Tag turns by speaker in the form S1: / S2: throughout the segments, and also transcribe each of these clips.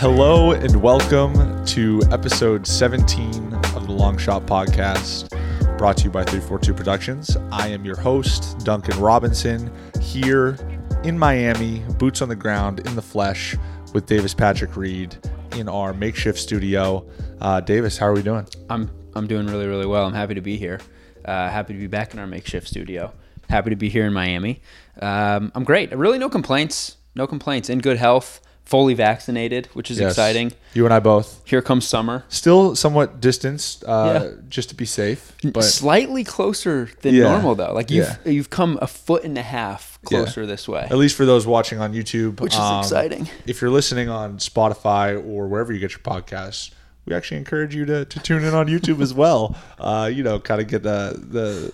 S1: Hello and welcome to episode 17 of the Long Shot Podcast, brought to you by 342 Productions. I am your host, Duncan Robinson, here in Miami, boots on the ground, in the flesh, with Davis Patrick Reed in our makeshift studio. Uh, Davis, how are we doing?
S2: I'm I'm doing really really well. I'm happy to be here. Uh, happy to be back in our makeshift studio. Happy to be here in Miami. Um, I'm great. Really, no complaints. No complaints. In good health. Fully vaccinated, which is
S1: Yes.
S2: exciting.
S1: You and I both.
S2: Here comes summer.
S1: Still somewhat distanced, uh,
S2: Yeah.
S1: just to be safe. But
S2: Slightly closer than
S1: Yeah.
S2: normal though. Like you've
S1: Yeah.
S2: you've come a foot and a half closer this way.
S1: at least for those watching on YouTube,
S2: Which is
S1: um,
S2: exciting.
S1: If you're listening on Spotify or wherever you get your podcasts, we actually encourage you to, to tune in on YouTube as well. Uh, you know, kind of get the the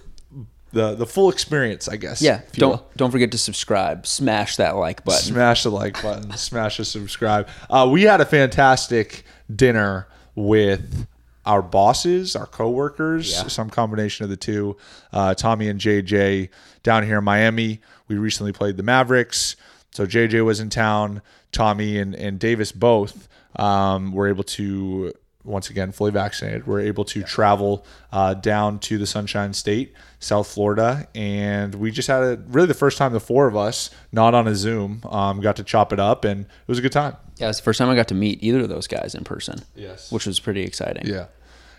S1: the the full experience, I guess.
S2: Yeah. Don't
S1: will.
S2: don't forget to subscribe. Smash that like button.
S1: Smash the like button, smash the subscribe. Uh, we had a fantastic dinner with our bosses, our coworkers,
S2: Yeah.
S1: some combination of the two. Uh, Tommy and JJ down here in Miami. We recently played the Mavericks. So JJ was in town. Tommy and, and Davis both um, were able to, once again, fully vaccinated, we were able to travel uh, down to the Sunshine State, South Florida. And we just had a really the first time the four of us, not on a Zoom, um, got to chop it up. And it was a good time.
S2: Yeah, it's the first time I got to meet either of those guys in person.
S1: Yes.
S2: Which was pretty exciting.
S1: Yeah.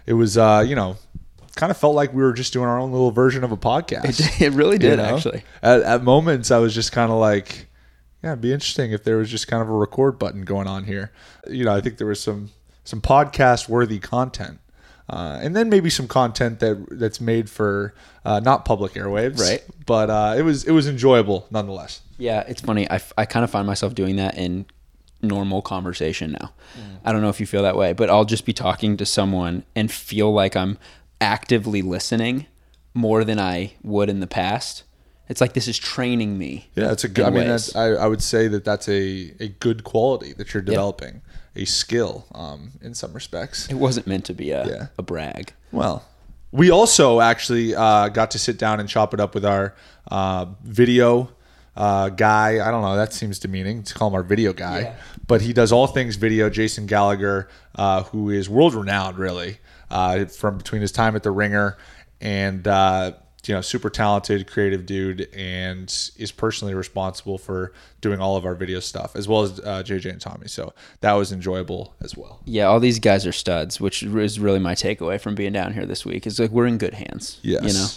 S1: It was, uh, you know, kind of felt like we were just doing our own little version of a podcast.
S2: It really did
S1: you know?
S2: actually.
S1: At, at moments, I was just kind of like, yeah, it'd be interesting if there was just kind of a record button going on here. You know, I think there was some some podcast worthy content, uh, and then maybe some content that that's made for uh, not public airwaves,
S2: Right.
S1: But uh, it was it was enjoyable nonetheless.
S2: Yeah, it's funny. I, I kind of find myself doing that in normal conversation now. I don't know if you feel that way, but I'll just be talking to someone and feel like I'm actively listening more than I would in the past. It's like this is training me.
S1: Yeah, it's a good. I mean, that's, I, I would say that that's a, a good quality that you're developing, a skill um, in some respects.
S2: It wasn't meant to be a,
S1: Yeah.
S2: a brag.
S1: Well, we also actually uh, got to sit down and chop it up with our uh, video uh, guy. I don't know. That seems demeaning to call him our video guy, but he does all things video. Jason Gallagher, uh, who is world renowned, really, uh, from between his time at the Ringer and. You know, super talented, creative dude, and is personally responsible for doing all of our video stuff, as well as uh, JJ and Tommy. So that was enjoyable as well.
S2: Yeah, all these guys are studs, which is really my takeaway from being down here this week. Is like we're in good hands.
S1: Yes.
S2: You know?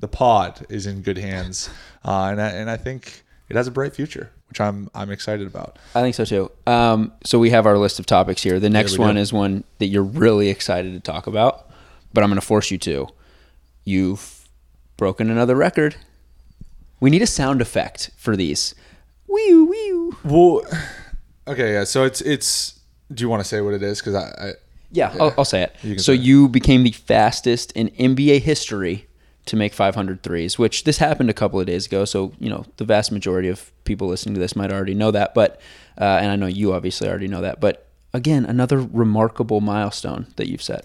S1: The pod is in good hands, uh, and I, and I think it has a bright future, which I'm I'm excited about.
S2: I think so too. Um, so we have our list of topics here. The next one
S1: do.
S2: is one that you're really excited to talk about, but I'm going to force you to. You've broken another record. We need a sound effect for these. Wee wee.
S1: Well, okay, yeah. So it's it's. Do you want to say what it is? Because I, I
S2: Yeah, I'll, I'll say it.
S1: You
S2: so
S1: say it.
S2: you became the fastest in NBA history to make 500 threes, which this happened a couple of days ago. So you know the vast majority of people listening to this might already know that, but uh, and I know you obviously already know that. But again, another remarkable milestone that you've set.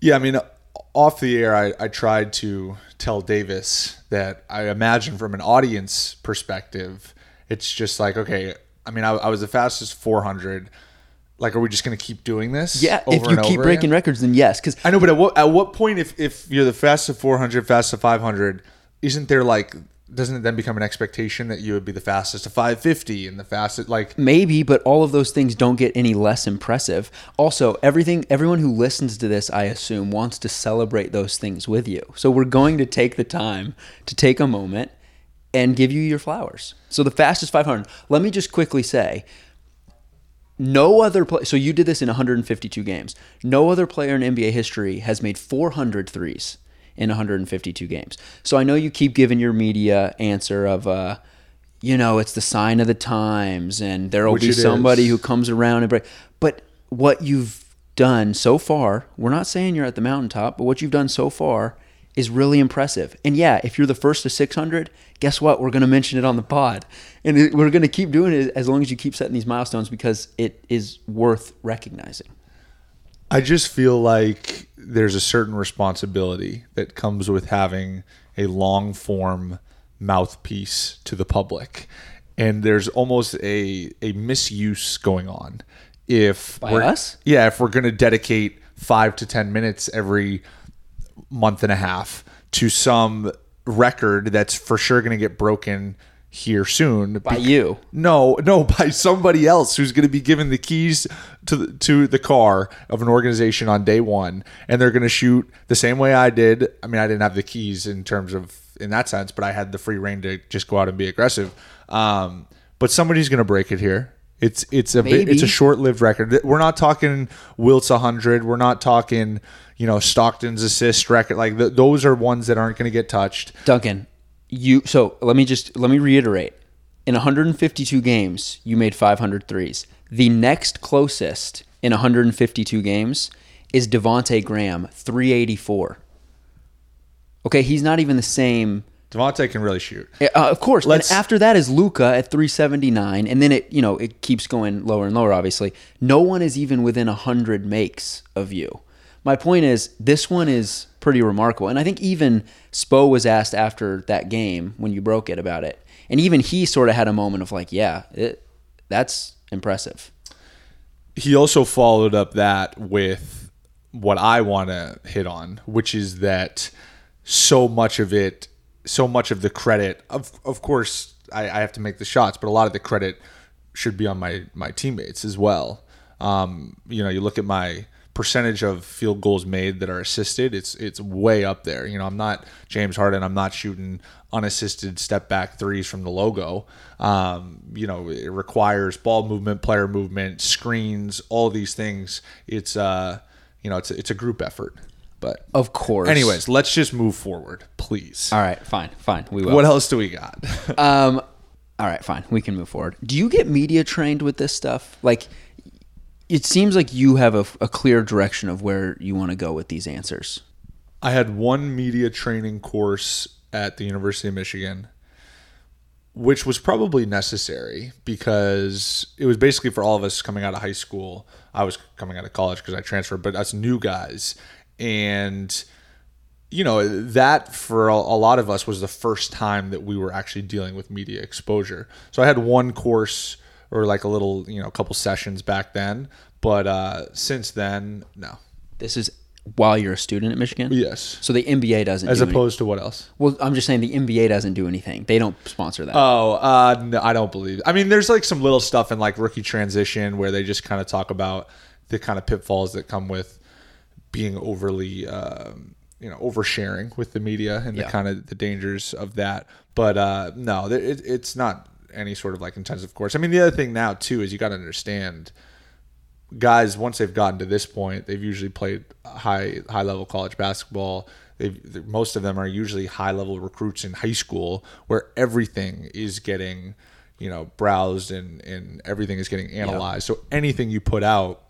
S1: Yeah, I mean, off the air, I, I tried to tell Davis that I imagine from an audience perspective, it's just like, okay, I mean, I, I was the fastest 400. Like, are we just going to keep doing this?
S2: Yeah, if you keep breaking
S1: again?
S2: records, then yes. Because
S1: I know, but at what at what point, if if you're the fastest 400, fastest 500, isn't there like doesn't it then become an expectation that you would be the fastest to 550 and the fastest like
S2: Maybe, but all of those things don't get any less impressive. Also, everything everyone who listens to this, I assume, wants to celebrate those things with you. So we're going to take the time to take a moment and give you your flowers. So the fastest 500. Let me just quickly say, no other play. So you did this in 152 games. No other player in NBA history has made 400 threes in 152 games. So I know you keep giving your media answer of, uh, you know, it's the sign of the times, and there will be somebody
S1: is.
S2: who comes around and break. But what you've done so far, we're not saying you're at the mountaintop, but what you've done so far is really impressive. And yeah, if you're the first to 600, guess what? We're going to mention it on the pod. And we're going to keep doing it as long as you keep setting these milestones because it is worth recognizing.
S1: I just feel like there's a certain responsibility that comes with having a long form mouthpiece to the public. And there's almost a, a misuse going on. If
S2: By
S1: we're,
S2: us?
S1: Yeah, if we're going to dedicate five to 10 minutes every month and a half to some record that's for sure going to get broken here soon
S2: By you.
S1: no, no, by somebody else who's going to be given the keys to the, to the car of an organization on day one, and they're going to shoot the same way I did. I mean, I didn't have the keys in terms of in that sense, but I had the free reign to just go out and be aggressive. Um, but somebody's going to break it here. It's it's a bit, it's a short lived record. We're not talking Wilt's hundred. We're not talking you know Stockton's assist record. Like th- those are ones that aren't going to get touched.
S2: Duncan, you so let me just let me reiterate. In 152 games, you made 500 threes. The next closest in 152 games is Devonte Graham, 384. Okay, he's not even the same.
S1: Devontae can really shoot.
S2: Uh, of course.
S1: Let's-
S2: and after that is Luka at 379, and then it you know it keeps going lower and lower. Obviously, no one is even within hundred makes of you. My point is, this one is pretty remarkable, and I think even Spo was asked after that game when you broke it about it, and even he sort of had a moment of like, yeah, it, that's impressive.
S1: he also followed up that with what I want to hit on, which is that so much of it, so much of the credit, of of course, I, I have to make the shots, but a lot of the credit should be on my my teammates as well. Um, you know, you look at my percentage of field goals made that are assisted, it's it's way up there. You know, I'm not James Harden. I'm not shooting unassisted step back threes from the logo. Um, you know, it requires ball movement, player movement, screens, all these things. It's uh, you know, it's a, it's a group effort. But
S2: Of course.
S1: anyways, let's just move forward, please.
S2: all right, fine, fine, we will.
S1: What else do we got?
S2: Um, all right, fine. We can move forward. Do you get media trained with this stuff? Like, it seems like you have a, a clear direction of where you want to go with these answers.
S1: I had one media training course at the University of Michigan, which was probably necessary because it was basically for all of us coming out of high school. I was coming out of college because I transferred, but us new guys. And, you know, that for a, a lot of us was the first time that we were actually dealing with media exposure. So I had one course or like a little, you know, a couple sessions back then. But uh, since then, no.
S2: This is while you're a student at Michigan.
S1: Yes.
S2: So the NBA doesn't.
S1: As
S2: do any-
S1: opposed to what else?
S2: well, I'm just saying the NBA doesn't do anything. They don't sponsor that.
S1: Oh, uh, no, I don't believe. I mean, there's like some little stuff in like rookie transition where they just kind of talk about the kind of pitfalls that come with being overly, um, you know, oversharing with the media and the kind of the dangers of that. But uh, no, it, it's not any sort of like intensive course. I mean, the other thing now too is you got to understand guys once they've gotten to this point they've usually played high high level college basketball. They've most of them are usually high level recruits in high school where everything is getting you know browsed and and everything is getting analyzed. So anything you put out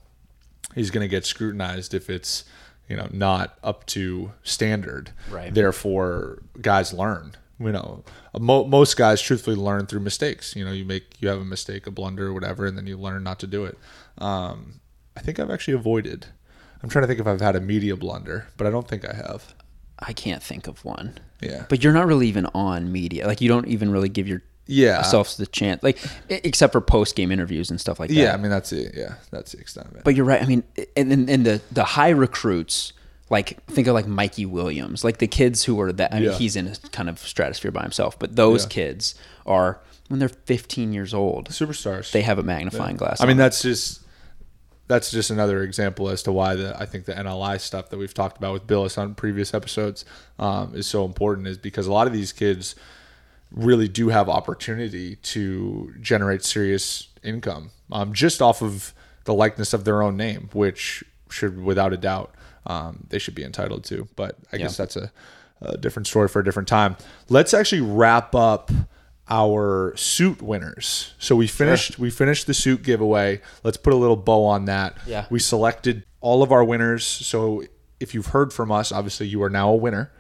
S1: is going to get scrutinized if it's you know not up to standard.
S2: Right.
S1: therefore guys learn you know mo- most guys truthfully learn through mistakes you know you make you have a mistake a blunder or whatever and then you learn not to do it um, i think i've actually avoided i'm trying to think if i've had a media blunder but i don't think i have
S2: I can't think of one.
S1: Yeah.
S2: But you're not really even on media. Like you don't even really give your
S1: Yeah.
S2: yourself the chance. Like except for post game interviews and stuff like that.
S1: yeah i mean that's it yeah that's the extent of it
S2: But you're right. I mean, and and the the high recruits like think of like Mikey Williams, like the kids who are that. I mean,
S1: Yeah.
S2: he's in a kind of stratosphere by himself, but those
S1: Yeah.
S2: kids are when they're 15 years old,
S1: Superstars.
S2: they have a magnifying glass.
S1: I mean, that's just that's just another example as to why the I think the NIL stuff that we've talked about with Bilas on previous episodes um, is so important is because a lot of these kids really do have opportunity to generate serious income um, just off of the likeness of their own name, which should without a doubt um, they should be entitled to. But I guess that's a, a different story for a different time. Let's actually wrap up our suit winners. So we finished we finished the suit giveaway. Let's put a little bow on that.
S2: Yeah.
S1: We selected all of our winners. So if you've heard from us, obviously you are now a winner.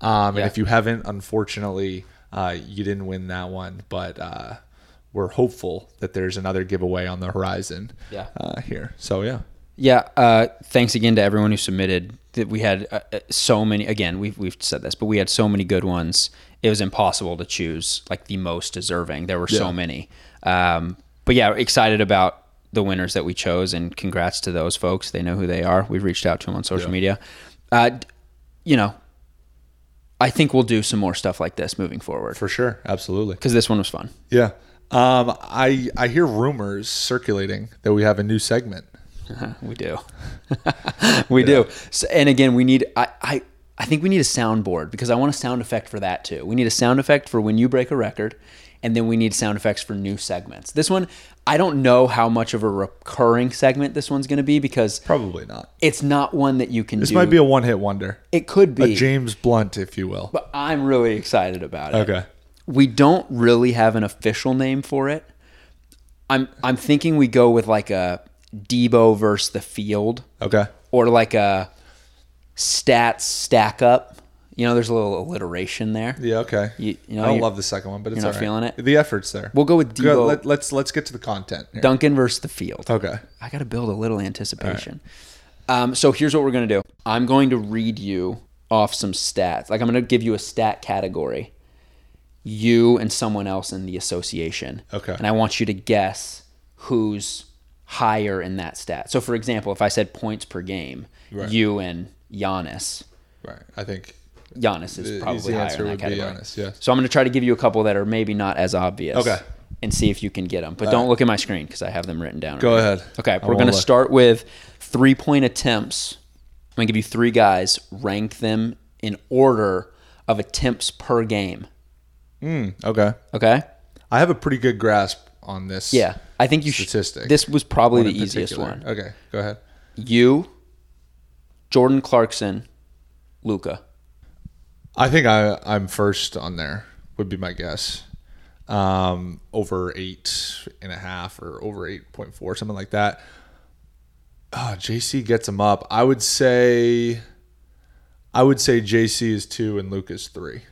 S1: Um,
S2: Yeah.
S1: And if you haven't, unfortunately, uh, you didn't win that one. But uh, we're hopeful that there's another giveaway on the horizon.
S2: Yeah.
S1: Uh, here. So yeah.
S2: Yeah. Uh, thanks again to everyone who submitted. That we had uh, uh, so many. Again, we've we've said this, but we had so many good ones. It was impossible to choose like the most deserving. There were so many. Um, but yeah, excited about the winners that we chose, and congrats to those folks. They know who they are. We've reached out to them on social
S1: Yeah.
S2: media. Uh, you know, I think we'll do some more stuff like this moving forward
S1: For sure. Absolutely.
S2: because this one was fun.
S1: Yeah. Um, I I hear rumors circulating that we have a new segment.
S2: we do. we do. So, and again, we need. I, I I think we need a soundboard because I want a sound effect for that too. We need a sound effect for when you break a record, and then we need sound effects for new segments. This one, I don't know how much of a recurring segment this one's going to be because
S1: Probably not.
S2: it's not one that you can.
S1: This
S2: do.
S1: might be a one hit wonder.
S2: It could be.
S1: A James Blunt, if you will.
S2: but I'm really excited about it.
S1: Okay.
S2: We don't really have an official name for it. I'm I'm thinking we go with like a Debo versus the field
S1: Okay.
S2: or like a stats stack up. You know, there's a little alliteration there.
S1: Yeah. Okay.
S2: You- you know,
S1: I don't love the second one, but it's
S2: not
S1: all right.
S2: feeling it?
S1: The effort's there.
S2: We'll go with Debo.
S1: Let, let's let's get to the content. Here.
S2: Duncan versus the field.
S1: Okay.
S2: I got to build a little anticipation. Um, so here's what we're going to do. I'm going to read you off some stats. Like I'm going to give you a stat category. You and someone else in the association.
S1: Okay.
S2: And I want you to guess who's higher in that stat. So for example, if I said points per game,
S1: Right.
S2: you and Giannis.
S1: Right. I think
S2: Giannis is probably higher in that category.
S1: Giannis, yes.
S2: So I'm going to try to give you a couple that are maybe not as obvious.
S1: Okay.
S2: And see if you can get them. But don't look at my screen because I have them written down.
S1: Go
S2: right
S1: ahead.
S2: Okay,
S1: I
S2: we're going to start with three point attempts. I'm going to give you three guys, rank them in order of attempts per game.
S1: Mm, okay.
S2: Okay?
S1: I have a pretty good grasp on this.
S2: Yeah. I think you should.
S1: Statistic.
S2: This was probably the
S1: in
S2: easiest
S1: particular.
S2: one.
S1: Okay. Go ahead.
S2: You, Jordan Clarkson, Luka.
S1: I think I I'm first on there. Would be my guess. Um, over eight and a half or over eight point four, something like that. Oh, JC gets him up. I would say. I would say JC is two and Luke is three.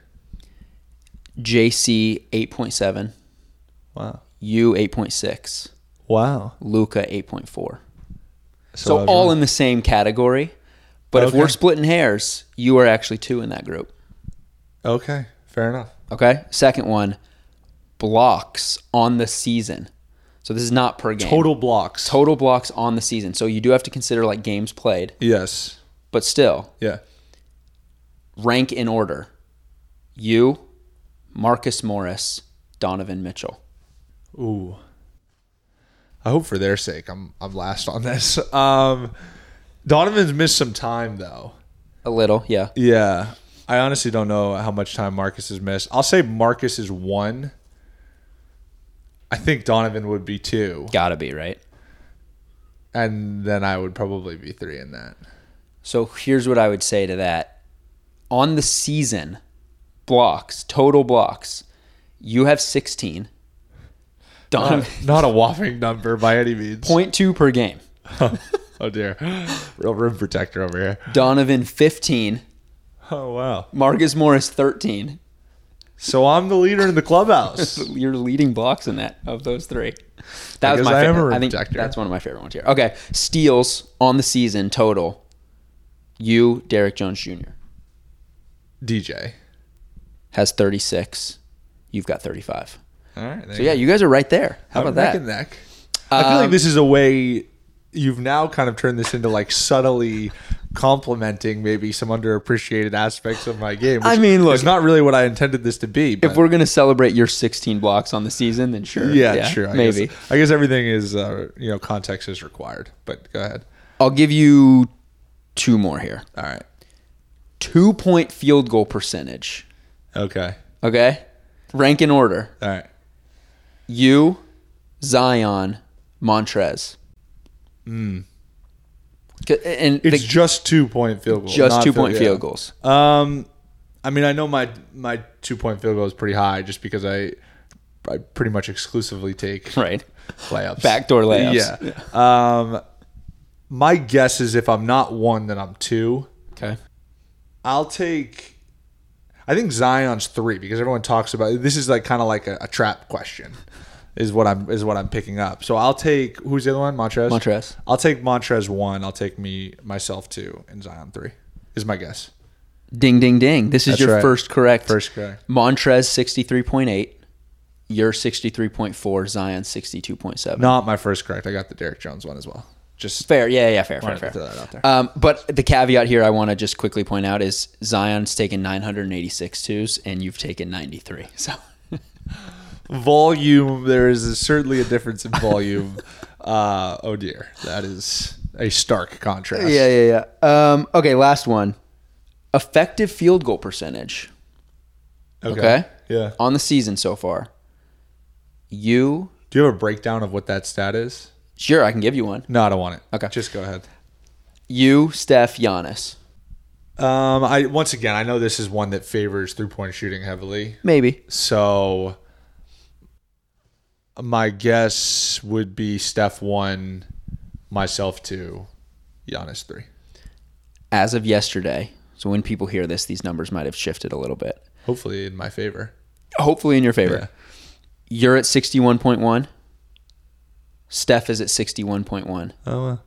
S2: JC 8.7,
S1: Wow.
S2: You 8.6,
S1: Wow.
S2: Luka 8.4.
S1: So,
S2: So all in the same category. But if we're splitting hairs, you are actually two in that group.
S1: Okay. Fair enough.
S2: Okay. Second one, blocks on the season. So this is not per game.
S1: Total blocks.
S2: total blocks on the season. So you do have to consider like games played,
S1: Yes.
S2: but still
S1: Yeah.
S2: rank in order. You, Marcus Morris, Donovan Mitchell.
S1: Ooh. I hope for their sake I'm I'm last on this. Um Donovan's missed some time though.
S2: A little, yeah.
S1: Yeah. I honestly don't know how much time Marcus has missed. I'll say Marcus is one. I think Donovan would be two.
S2: Gotta be, right?
S1: And then I would probably be three in that.
S2: So here's what I would say to that. On the season, blocks, total blocks, you have 16. Donovan, uh,
S1: Not a whopping number by any means.
S2: 0.2 per game.
S1: Oh dear. Real rim protector over here.
S2: Donovan, 15.
S1: Oh wow.
S2: Marcus Morris, 13.
S1: So I'm the leader in the clubhouse.
S2: You're leading blocks in that of those three. That was my
S1: I
S2: favorite.
S1: rim
S2: I think
S1: protector.
S2: that's one of my favorite ones here. Okay, steals on the season total. You, Derrick Jones Jr.
S1: DJ.
S2: has 36. You've got 35.
S1: All right.
S2: So yeah, you guys are right there. How about
S1: neck
S2: that?
S1: and neck. I feel like this is a way you've now kind of turned this into like subtly complimenting maybe some underappreciated aspects of my game.
S2: I mean, look-
S1: it's not really what I intended this to be. But
S2: If we're gonna celebrate your 16 blocks on the season, then sure.
S1: yeah, true. I
S2: maybe.
S1: Guess, I guess everything is, uh, you know, context is required. But go ahead.
S2: I'll give you two more here.
S1: All right.
S2: Two point field goal percentage.
S1: Okay.
S2: Okay, rank in order.
S1: All right.
S2: You, Zion, Montrezl. Mm. And
S1: It's
S2: the-
S1: just two point field goals.
S2: just two point
S1: yeah.
S2: field goals.
S1: Um, I mean, I know my my two point field goal is pretty high, just because I I pretty much exclusively take
S2: Right.
S1: layups,
S2: Backdoor layups.
S1: Yeah. Um, my guess is if I'm not one, then I'm two.
S2: Okay.
S1: I'll take. I think Zion's three because everyone talks about this is like kind of like a, a trap question, is what I'm is what I'm picking up. So I'll take who's the other one? Montrezl.
S2: Montrezl.
S1: I'll take Montrezl one. I'll take me myself two, and Zion three. Is my guess.
S2: Ding, ding, ding. This is
S1: That's
S2: your
S1: right.
S2: first correct.
S1: First correct.
S2: Montrezl 63.8. You're 63.4. Zion 62.7.
S1: Not my first correct. I got the Derrick Jones one as well. Just
S2: Fair. Yeah, yeah, fair, fair, fair.
S1: throw that out there.
S2: Um, but the caveat here I want to just quickly point out is Zion's taken 986 twos and you've taken 93. So
S1: volume. There is certainly a difference in volume. uh, oh dear, that is a stark contrast.
S2: yeah, yeah, yeah. Um, okay, last one. Effective field goal percentage. Okay.
S1: Yeah.
S2: On the season so far. You
S1: Do you have a breakdown of what that stat is?
S2: sure I can give you one.
S1: No, I don't want it.
S2: Okay.
S1: Just go ahead.
S2: You, Steph, Giannis.
S1: Um, I once again, I know this is one that favors three point shooting heavily.
S2: Maybe.
S1: So my guess would be Steph one, myself two, Giannis three.
S2: As of yesterday, so when people hear this, these numbers might have shifted a little bit.
S1: Hopefully in my favor.
S2: Hopefully in your favor.
S1: Yeah.
S2: You're at 61.1. Steph is at 61.1.
S1: Oh, well.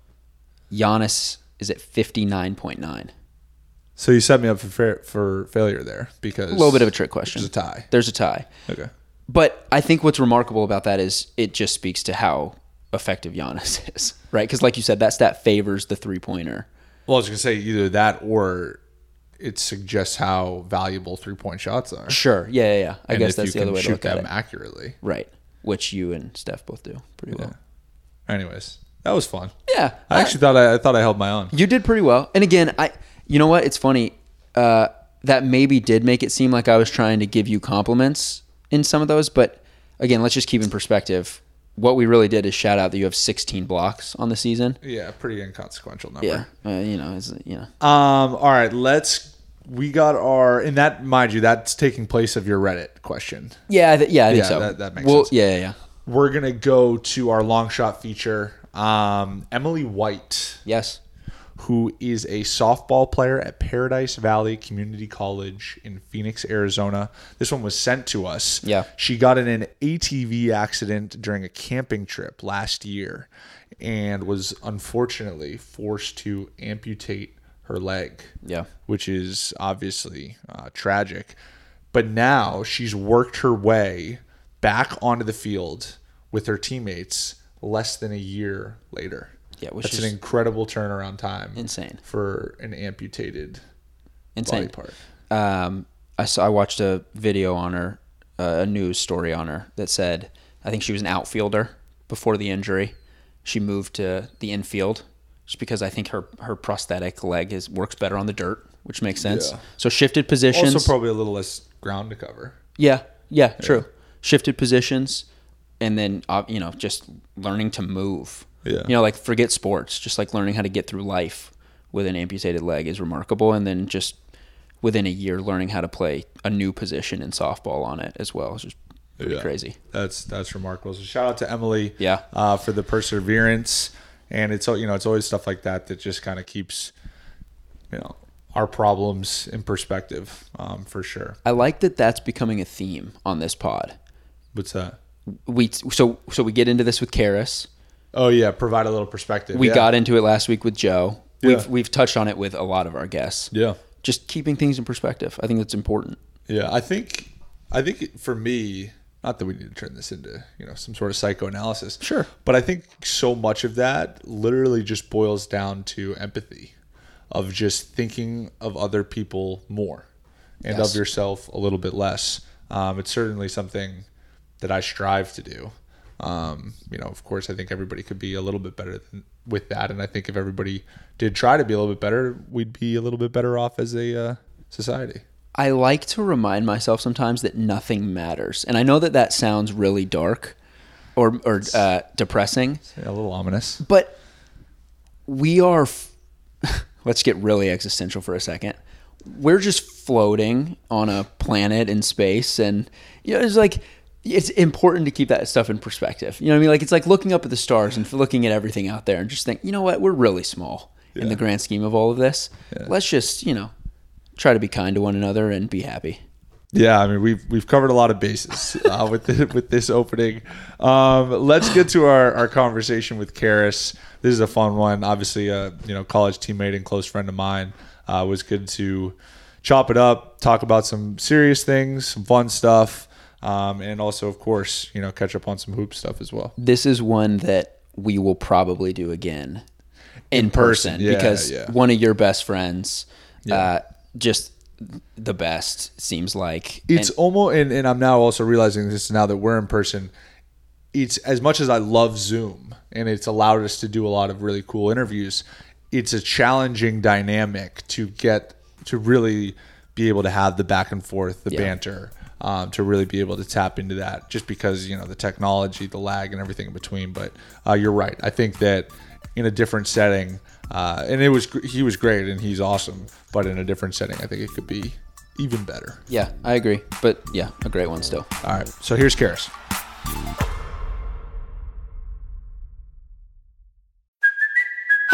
S2: Giannis is at 59.9.
S1: So you set me up for fa- for failure there because
S2: A little bit of a trick question.
S1: There's a tie.
S2: There's a tie.
S1: Okay.
S2: But I think what's remarkable about that is it just speaks to how effective Giannis is, right? Because like you said, that stat favors the three pointer.
S1: Well, I was gonna say either that or it suggests how valuable three point shots are.
S2: Sure. Yeah, yeah, yeah. I
S1: And
S2: guess that's the other way to
S1: shoot
S2: look at
S1: them
S2: it.
S1: accurately.
S2: Right. Which you and Steph both do pretty well.
S1: Anyways, that was fun.
S2: Yeah.
S1: I actually thought I, I thought I held my own.
S2: You did pretty well. And again, I you know what? It's funny. Uh, that maybe did make it seem like I was trying to give you compliments in some of those, but again, let's just keep in perspective. What we really did is shout out that you have 16 blocks on the season.
S1: Yeah, pretty inconsequential number.
S2: Yeah, uh, you know, it's, you know,
S1: Um. All right. Let's. We got our and that mind you that's taking place of your Reddit question.
S2: yeah, th- yeah, I think
S1: Yeah,
S2: so.
S1: that- that makes
S2: well,
S1: sense.
S2: Yeah, yeah, yeah.
S1: We're gonna go to our long shot feature. Um, Emily White,
S2: Yes.
S1: Who is a softball player at Paradise Valley Community College in Phoenix, Arizona. This one was sent to us.
S2: Yeah.
S1: She got in an ATV accident during a camping trip last year and was unfortunately forced to amputate her leg.
S2: Yeah.
S1: Which is obviously uh, tragic. But now she's worked her way back onto the field with her teammates less than a year later.
S2: Yeah, which
S1: That's
S2: is
S1: an incredible turnaround time.
S2: insane.
S1: For an amputated
S2: Insane.
S1: body part.
S2: um, I saw I watched a video on her, uh, a news story on her that said I think she was an outfielder before the injury. She moved to the infield just because I think her her prosthetic leg is works better on the dirt, which makes sense.
S1: Yeah.
S2: So shifted positions.
S1: Also, probably a little less ground to cover.
S2: yeah, yeah, true. Shifted positions, and then uh, you know just learning to move.
S1: Yeah.
S2: You know, like forget sports, just like learning how to get through life with an amputated leg is remarkable, and then just within a year learning how to play a new position in softball on it as well is just pretty
S1: Yeah.
S2: crazy.
S1: That's that's remarkable. So shout out to Emily,
S2: Yeah.
S1: uh, for the perseverance, and it's you know it's always stuff like that that just kind of keeps, you know, our problems in perspective, um, for sure.
S2: I like that that's becoming a theme on this pod.
S1: What's that?
S2: We so so we get into this with Caris.
S1: Oh yeah, provide a little perspective.
S2: We
S1: yeah.
S2: got into it last week with Joe. We've
S1: Yeah.
S2: we've touched on it with a lot of our guests.
S1: Yeah,
S2: Just keeping things in perspective. I think that's important.
S1: yeah. I think I think for me, not that we need to turn this into you know some sort of psychoanalysis.
S2: Sure.
S1: But I think so much of that literally just boils down to empathy, of just thinking of other people more, and
S2: Yes.
S1: of yourself a little bit less. Um, it's certainly something that I strive to do. Um, you know, of course, I think everybody could be a little bit better than, with that, and I think if everybody did try to be a little bit better, we'd be a little bit better off as a uh, society.
S2: I like to remind myself sometimes that nothing matters, and I know that that sounds really dark or or uh, depressing,
S1: a little ominous.
S2: but we are. F- let's get really existential for a second. We're just floating on a planet in space, and you know, it's like it's important to keep that stuff in perspective. You know what I mean? Like it's like looking up at the stars and looking at everything out there, and just think, you know what, we're really small in the grand scheme of all of this. Let's just, you know, try to be kind to one another and be happy.
S1: Yeah, I mean we've we've covered a lot of bases uh, with the, with this opening. Um, let's get to our, our conversation with Caris. This is a fun one. Obviously, a you know college teammate and close friend of mine. Uh, was good to chop it up, talk about some serious things, some fun stuff, um, and also of course you know catch up on some hoop stuff as well.
S2: This is one that we will probably do again in,
S1: person,
S2: person,
S1: yeah,
S2: because
S1: yeah.
S2: one of your best friends, uh, just the best seems like.
S1: It's
S2: And-
S1: almost, and, and I'm now also realizing this now that we're in person. It's as much as I love Zoom and it's allowed us to do a lot of really cool interviews. It's a challenging dynamic to get to really be able to have the back and forth, the
S2: Yeah.
S1: banter, um, to really be able to tap into that. Just because you know the technology, the lag, and everything in between. But uh, you're right. I think that in a different setting, uh, and it was he was great and he's awesome. But in a different setting, I think it could be even better.
S2: yeah, I agree. But yeah, a great one still.
S1: All right. So here's Caris.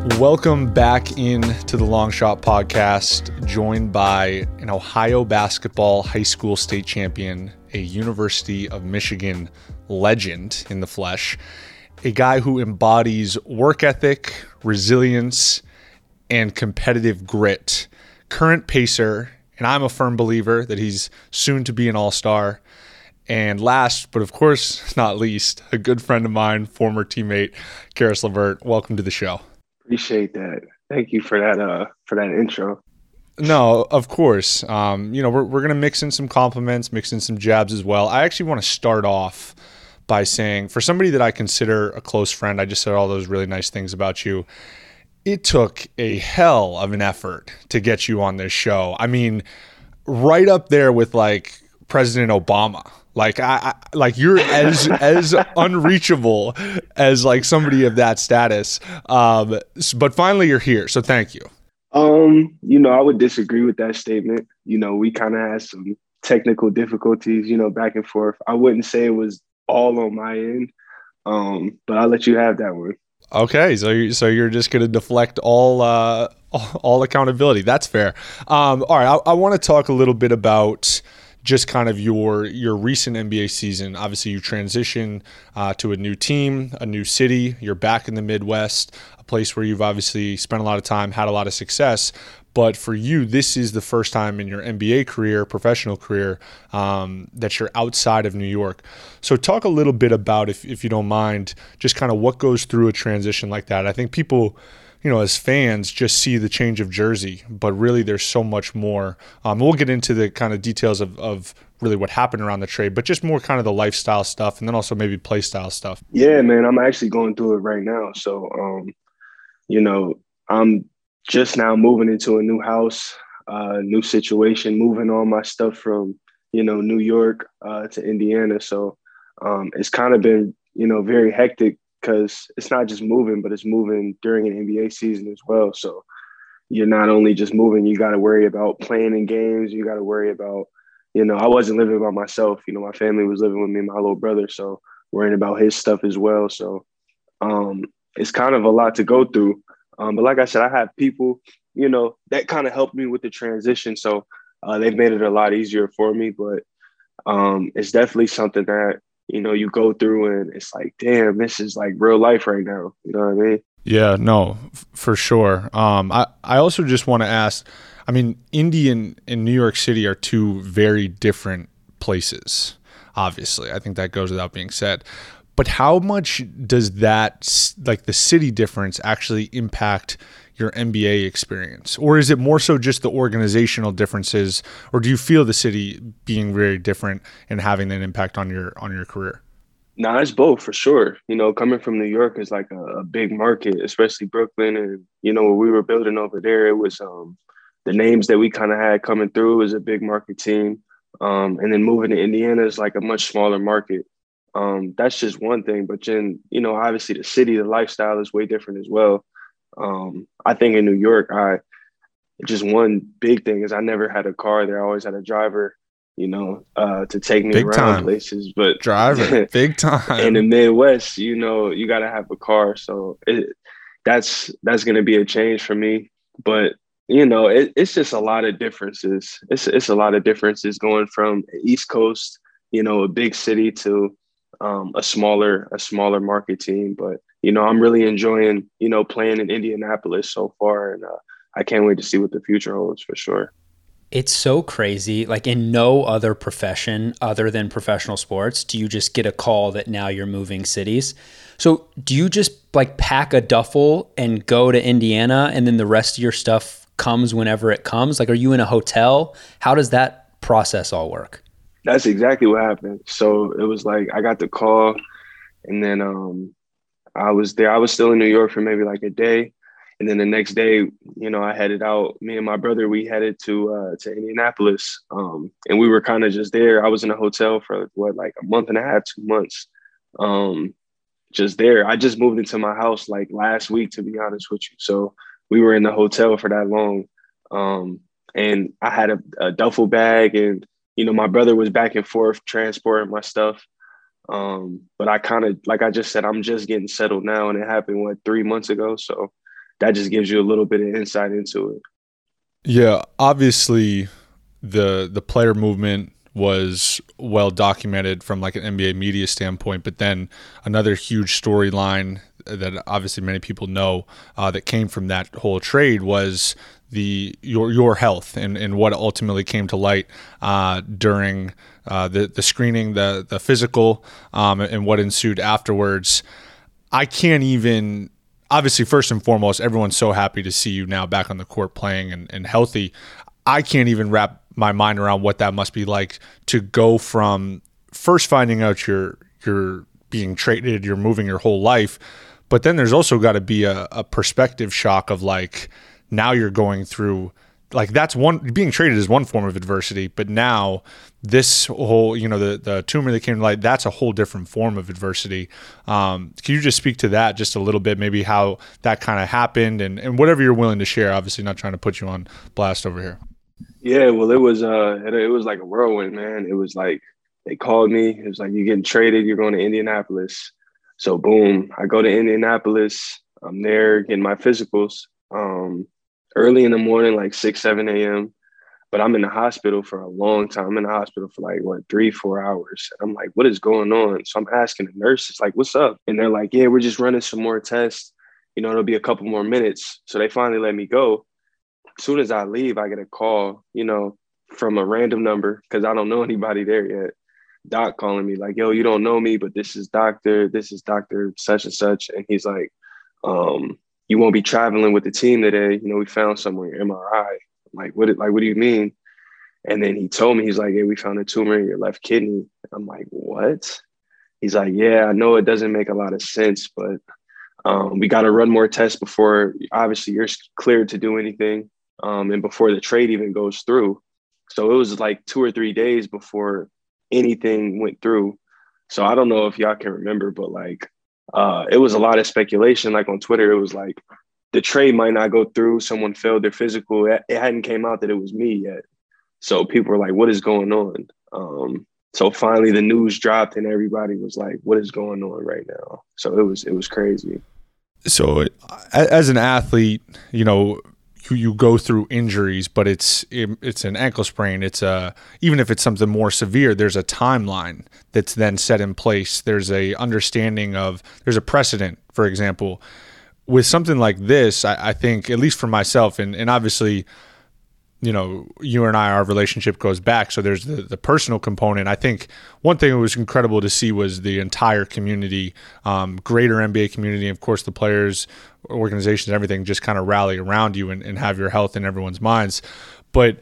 S1: Welcome back in to the Long Shot Podcast, joined by an Ohio basketball high school state champion, a University of Michigan legend in the flesh, a guy who embodies work ethic, resilience, and competitive grit. Current pacer, and I'm a firm believer that he's soon to be an all star. And last, but of course not least, a good friend of mine, former teammate, Caris LeVert. Welcome to the show.
S3: Appreciate that. Thank you for that uh for that intro.
S1: No, of course. Um, you know, we're, we're to mix in some compliments, mix in some jabs as well. I actually want to start off by saying, for somebody that I consider a close friend, I just said all those really nice things about you. It took a hell of an effort to get you on this show. I mean, right up there with like President Obama. Like I, I like you're as as unreachable as like somebody of that status. Um, but finally you're here, so thank you.
S3: Um, you know, I would disagree with that statement. You know, we kind of had some technical difficulties, you know, back and forth. I wouldn't say it was all on my end. Um, but I'll let you have that one.
S1: Okay, so you, so you're just going to deflect all uh, all accountability. That's fair. Um, all right, I, I want to talk a little bit about just kind of your your recent NBA season. Obviously, you transition uh, to a new team, a new city. You're back in the Midwest, a place where you've obviously spent a lot of time, had a lot of success. But for you, this is the first time in your NBA career, professional career, um, that you're outside of New York. So, talk a little bit about, if, if you don't mind, just kind of what goes through a transition like that. I think people, you know, as fans, just see the change of jersey, but really there's so much more. Um, we'll get into the kind of details of, of really what happened around the trade, but just more kind of the lifestyle stuff, and then also maybe play style stuff.
S3: Yeah, man, I'm actually going through it right now. So, um, you know, I'm just now moving into a new house, uh, new situation, moving all my stuff from you know New York uh, to Indiana. So um, it's kind of been you know very hectic because it's not just moving, but it's moving during an NBA season as well. So you're not only just moving, you got to worry about playing in games. You got to worry about, you know, I wasn't living by myself. You know, my family was living with me and my little brother. So worrying about his stuff as well. So um, it's kind of a lot to go through. Um, but like I said, I have people, you know, that kind of helped me with the transition. So uh, they've made it a lot easier for me. But um, it's definitely something that you know, you go through and it's like, damn, this is like real life right now. You know what I mean?
S1: Yeah, no, f- for sure. Um, I, I also just want to ask, I mean, Indy and, and New York City are two very different places, obviously. I think that goes without being said. But how much does that, like the city difference, actually impact your NBA experience? Or is it more so just the organizational differences or do you feel the city being very different and having an impact on your on your career?
S3: Nah, it's both for sure. You know, coming from New York is like a, a big market, especially Brooklyn and you know, what we were building over there, it was um the names that we kind of had coming through was a big market team. Um, and then moving to Indiana is like a much smaller market. Um, that's just one thing. But then, you know, obviously the city, the lifestyle is way different as well. Um, I think in New York, I just one big thing is I never had a car there. I always had a driver, you know, uh, to take me
S1: Big
S3: around
S1: time.
S3: places. But
S1: Driver, big time.
S3: in the Midwest, you know, you got to have a car. So it, that's that's going to be a change for me. But you know, it, it's just a lot of differences. It's it's a lot of differences going from East Coast, you know, a big city to um, a smaller a smaller market team. But you know, I'm really enjoying you know playing in Indianapolis so far, and uh, I can't wait to see what the future holds for sure.
S2: It's so crazy. Like in no other profession other than professional sports, do you just get a call that now you're moving cities? So do you just like pack a duffel and go to Indiana and then the rest of your stuff comes whenever it comes? Like are you in a hotel? How does that process all work?
S3: That's exactly what happened. So it was like I got the call, and then um, I was there. I was still in New York for maybe like a day, and then the next day, you know, I headed out. Me and my brother, we headed to uh, to Indianapolis, um, and we were kind of just there. I was in a hotel for what like a month and a half, two months, um, just there. I just moved into my house like last week, to be honest with you. So we were in the hotel for that long, um, and I had a, a duffel bag and you know, my brother was back and forth transporting my stuff. Um, but I kind of, like I just said, I'm just getting settled now, and it happened what three months ago. So that just gives you a little bit of insight into it.
S1: Yeah, obviously the the player movement was well documented from like an NBA media standpoint, but then another huge storyline that obviously many people know uh, that came from that whole trade was the your your health and, and what ultimately came to light uh, during uh, the the screening, the the physical, um, and what ensued afterwards. I can't even. Obviously, first and foremost, everyone's so happy to see you now back on the court playing and, and healthy. I can't even wrap my mind around what that must be like to go from first finding out you're you're being traded, you're moving your whole life, but then there's also got to be a, a perspective shock of like now you're going through like that's one being traded is one form of adversity, but now this whole you know the the tumor that came to light that's a whole different form of adversity. Um, can you just speak to that just a little bit, maybe how that kind of happened and and whatever you're willing to share. Obviously, not trying to put you on blast over here.
S3: Yeah, well, it was uh, it, it was like a whirlwind, man. It was like they called me. It was like you're getting traded. You're going to Indianapolis. So boom, I go to Indianapolis. I'm there getting my physicals. Um, early in the morning, like 6, 7 a.m. But I'm in the hospital for a long time. I'm in the hospital for like, what, three, four hours. I'm like, what is going on? So I'm asking the nurses, like, what's up? And they're like, yeah, we're just running some more tests. You know, it'll be a couple more minutes. So they finally let me go. As soon as I leave, I get a call, you know, from a random number because I don't know anybody there yet. Doc calling me like, yo, you don't know me, but this is doctor, this is doctor such and such. And he's like, um, you won't be traveling with the team today. You know, we found somewhere MRI. I'm like, what? Like, what do you mean? And then he told me, he's like, "Hey, we found a tumor in your left kidney." I'm like, "What?" He's like, "Yeah, I know it doesn't make a lot of sense, but um, we got to run more tests before obviously you're cleared to do anything, um, and before the trade even goes through." So it was like two or three days before anything went through. So I don't know if y'all can remember, but like uh, it was a lot of speculation. Like on Twitter, it was like the trade might not go through. Someone failed their physical. It hadn't came out that it was me yet. So people were like, "What is going on?" Um, so finally, the news dropped, and everybody was like, "What is going on right now?" So it was it was crazy.
S1: So as an athlete, you know, you, you go through injuries, but it's it, it's an ankle sprain. It's a even if it's something more severe, there's a timeline that's then set in place. There's a understanding of there's a precedent. For example, with something like this, I, I think at least for myself, and and obviously you know, you and I, our relationship goes back. So there's the, the personal component. I think one thing that was incredible to see was the entire community, um, greater NBA community, of course, the players, organizations, everything just kind of rally around you and, and have your health in everyone's minds. But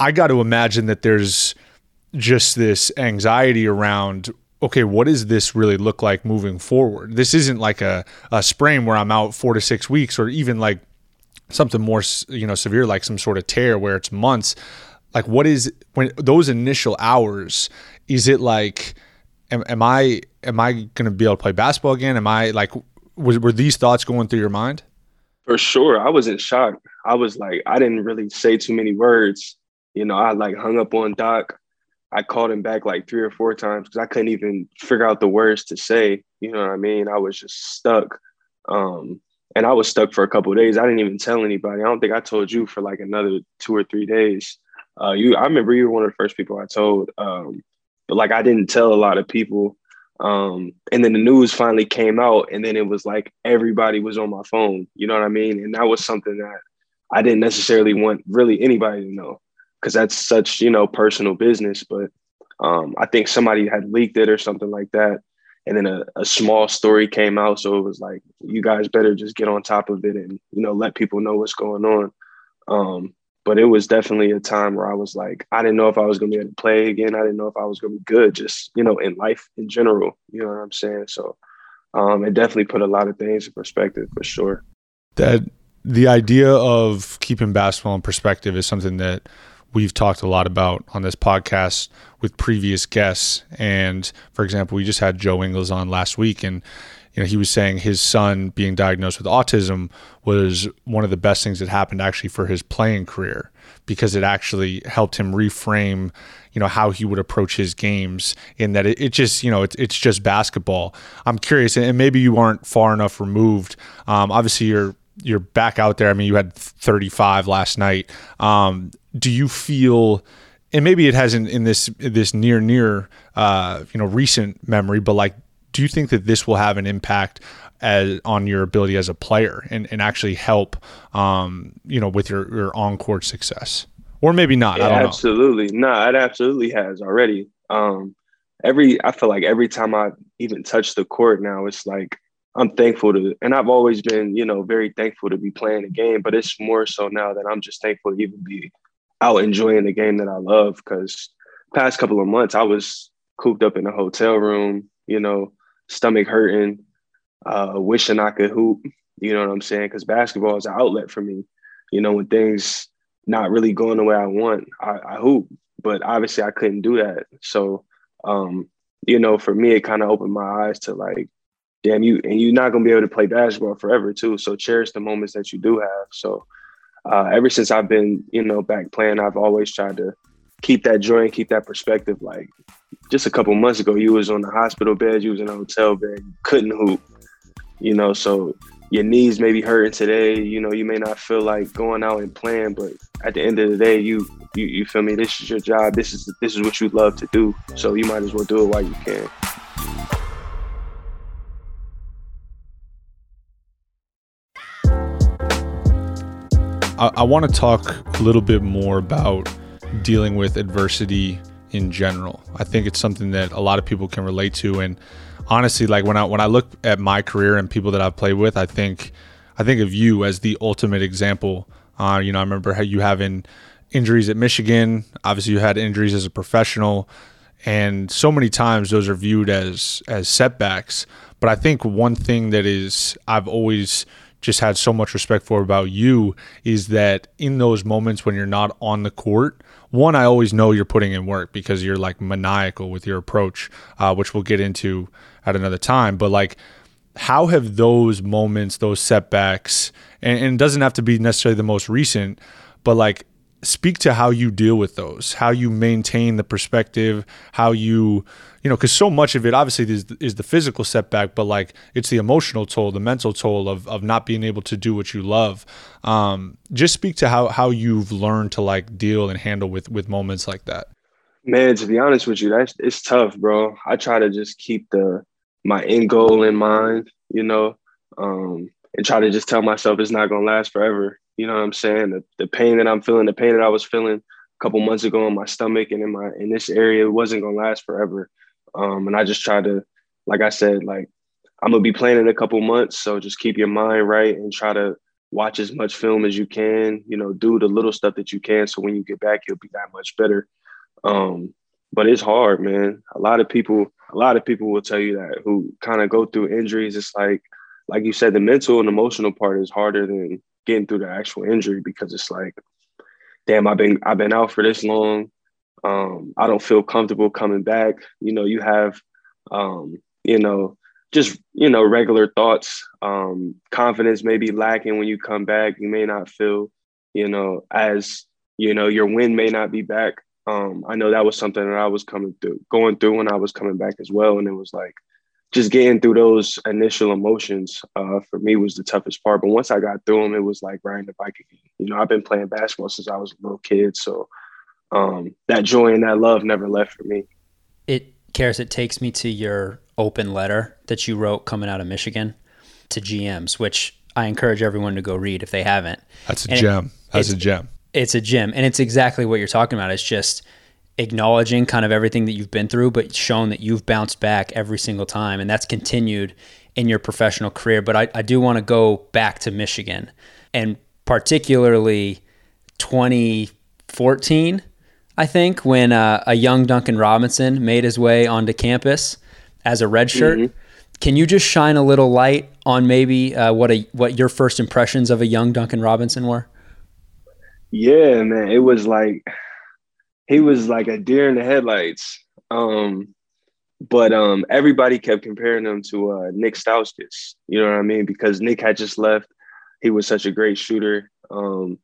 S1: I got to imagine that there's just this anxiety around okay, what does this really look like moving forward? This isn't like a, a sprain where I'm out four to six weeks or even like something more you know severe like some sort of tear where it's months like what is when those initial hours is it like am, am i am i going to be able to play basketball again? Am i like was, were these thoughts going through your mind?
S3: For sure. I was in shock. I was like i didn't really say too many words. You know i like hung up on doc. I called him back like three or four times because i couldn't even figure out the words to say. You know what i mean? I was just stuck. Um and I was stuck for a couple days. I didn't even tell anybody. I don't think I told you for like another two or three days. Uh, you, I remember you were one of the first people I told, um, but like I didn't tell a lot of people. Um, and then the news finally came out, and then it was like everybody was on my phone. You know what I mean? And that was something that I didn't necessarily want really anybody to know because that's such you know personal business. But um, I think somebody had leaked it or something like that and then a, a small story came out so it was like you guys better just get on top of it and you know let people know what's going on. Um, but it was definitely a time where i was like i didn't know if i was going to be able to play again. I didn't know if i was going to be good just you know in life in general you know what i'm saying? So um, it definitely put a lot of things in perspective for sure.
S1: That the idea of keeping basketball in perspective is something that we've talked a lot about on this podcast with previous guests. And for example, we just had Joe Ingles on last week, and you know he was saying his son being diagnosed with autism was one of the best things that happened actually for his playing career because it actually helped him reframe you know how he would approach his games in that it, it just you know it's, it's just basketball. I'm curious and maybe you aren't far enough removed. Um, obviously you're you're back out there. I mean you had 35 last night. Um, do you feel and maybe it hasn't in this this near near uh, you know recent memory, but like, do you think that this will have an impact as, on your ability as a player and, and actually help um, you know with your, your on court success, or maybe not?
S3: Yeah, absolutely, no, it absolutely has already. Um, every I feel like every time I even touch the court now, it's like I'm thankful to, and I've always been, you know, very thankful to be playing a game. But it's more so now that I'm just thankful to even be out enjoying the game that I love. Because past couple of months, I was cooped up in a hotel room, you know, stomach hurting, uh, wishing I could hoop. You know what I'm saying? Because basketball is an outlet for me. You know, when things not really going the way I want, I, I hoop. But obviously, I couldn't do that. So, um, you know, for me, it kind of opened my eyes to like, damn you, and you're not gonna be able to play basketball forever too. So cherish the moments that you do have. So uh, ever since I've been, you know, back playing, I've always tried to keep that joy and keep that perspective. Like just a couple months ago, you was on the hospital bed, you was in a hotel bed, couldn't hoop, you know, so your knees may be hurting today. You know, you may not feel like going out and playing, but at the end of the day, you you, you feel me? This is your job. This is this is what you love to do. So you might as well do it while you can.
S1: I, I want to talk a little bit more about dealing with adversity in general. I think it's something that a lot of people can relate to. And honestly, like when I when I look at my career and people that I've played with, I think I think of you as the ultimate example. Uh, you know, I remember how you having injuries at Michigan. Obviously, you had injuries as a professional, and so many times those are viewed as as setbacks. But I think one thing that is I've always just had so much respect for about you is that in those moments when you're not on the court, one, I always know you're putting in work because you're like maniacal with your approach, uh, which we'll get into at another time. But like, how have those moments, those setbacks, and, and it doesn't have to be necessarily the most recent, but like speak to how you deal with those, how you maintain the perspective, how you, you know, because so much of it obviously is, is the physical setback, but like it's the emotional toll, the mental toll of, of not being able to do what you love. Um, just speak to how, how you've learned to like deal and handle with, with moments like that.
S3: Man, to be honest with you, that's it's tough, bro. I try to just keep the my end goal in mind, you know, um, and try to just tell myself it's not gonna last forever. You know what I'm saying? The, the pain that I'm feeling, the pain that I was feeling a couple months ago in my stomach and in my in this area, it wasn't gonna last forever. Um, and I just try to, like I said, like I'm gonna be playing in a couple months, so just keep your mind right and try to watch as much film as you can. You know, do the little stuff that you can, so when you get back, you'll be that much better. Um, but it's hard, man. A lot of people, a lot of people will tell you that who kind of go through injuries. It's like, like you said, the mental and emotional part is harder than getting through the actual injury because it's like, damn, I've been I've been out for this long. Um, I don't feel comfortable coming back. You know, you have, um, you know, just you know regular thoughts. Um, confidence may be lacking when you come back. You may not feel, you know, as you know, your win may not be back. Um, I know that was something that I was coming through, going through when I was coming back as well, and it was like just getting through those initial emotions uh, for me was the toughest part. But once I got through them, it was like riding the bike again. You know, I've been playing basketball since I was a little kid, so um, that joy and that love never left for me.
S2: It Caris. It takes me to your open letter that you wrote coming out of Michigan to GMs, which I encourage everyone to go read if they haven't.
S1: That's a
S2: And it-
S1: gem. That's a gem.
S2: It's a gem, and it's exactly what you're talking about. It's just acknowledging kind of everything that you've been through, but shown that you've bounced back every single time, and that's continued in your professional career. But I, I do want to go back to Michigan, and particularly 2014, I think, when uh, a young Duncan Robinson made his way onto campus as a redshirt. Can you just shine a little light on maybe uh, what a what your first impressions of a young Duncan Robinson were?
S3: Yeah, man, it was like he was like a deer in the headlights. Um, but um, everybody kept comparing him to uh, Nick Stauskas. You know what I mean? Because Nick had just left. He was such a great shooter. Um,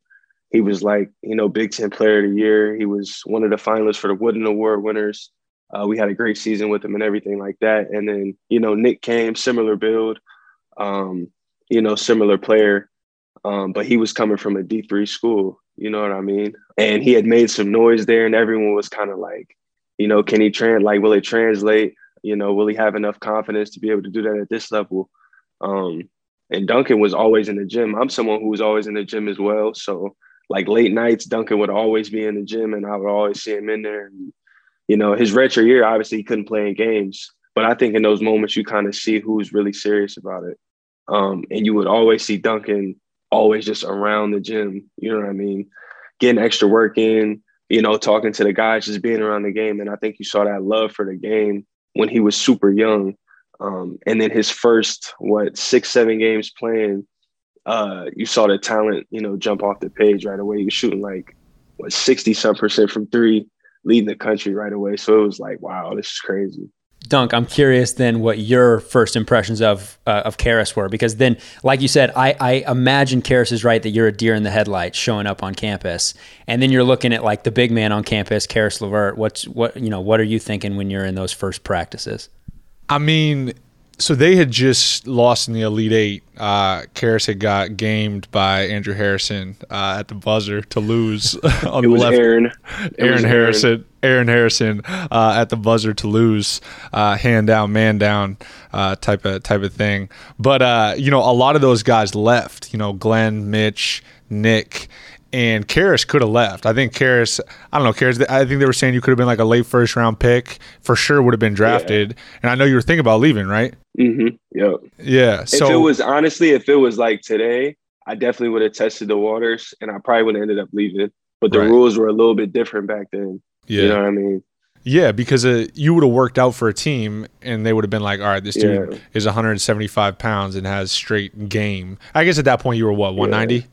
S3: he was like, you know, Big Ten Player of the Year. He was one of the finalists for the Wooden Award winners. Uh, we had a great season with him and everything like that. And then, you know, Nick came, similar build, um, you know, similar player, um, but he was coming from a D3 school. You know what I mean? And he had made some noise there, and everyone was kind of like, you know, can he trans like will it translate? You know, will he have enough confidence to be able to do that at this level? Um, and Duncan was always in the gym. I'm someone who was always in the gym as well. So like late nights, Duncan would always be in the gym, and I would always see him in there. And, you know, his retro year, obviously he couldn't play in games, but I think in those moments you kind of see who's really serious about it. Um, and you would always see Duncan always just around the gym. You know what I mean? Getting extra work in, you know, talking to the guys, just being around the game. And I think you saw that love for the game when he was super young. Um, and then his first, what, six, seven games playing, uh, you saw the talent, you know, jump off the page right away. He was shooting like, what, 60 some percent from three, leading the country right away. So it was like, wow, this is crazy.
S2: Dunk, I'm curious then what your first impressions of uh, of Caris were because then, like you said, I, I imagine Caris is right that you're a deer in the headlights showing up on campus, and then you're looking at like the big man on campus, Caris LeVert. What's what you know? What are you thinking when you're in those first practices?
S1: I mean, so they had just lost in the Elite Eight. Uh, Caris had got gamed by Andrew Harrison uh, at the buzzer to lose on
S3: It
S1: the left.
S3: Aaron.
S1: Aaron Harrison. Aaron Harrison uh, at the buzzer to lose, uh, hand down, man down, uh, type of type of thing. But uh, you know, a lot of those guys left. You know, Glenn, Mitch, Nick, and Caris could have left. I think Caris. I don't know Caris. I think they were saying you could have been like a late first round pick for sure. Would have been drafted. And I know you were thinking about leaving, right?
S3: Mm-hmm. Yep.
S1: Yeah.
S3: if
S1: So
S3: it was honestly, if it was like today, I definitely would have tested the waters, and I probably would have ended up leaving. but the
S1: Right.
S3: rules were a little bit different back then.
S1: Yeah.
S3: You know what I mean?
S1: Yeah, because uh, you would have worked out for a team, and they would have been like, "All right, this dude
S3: Yeah.
S1: is 175 pounds and has straight game." I guess at that point you were what 190.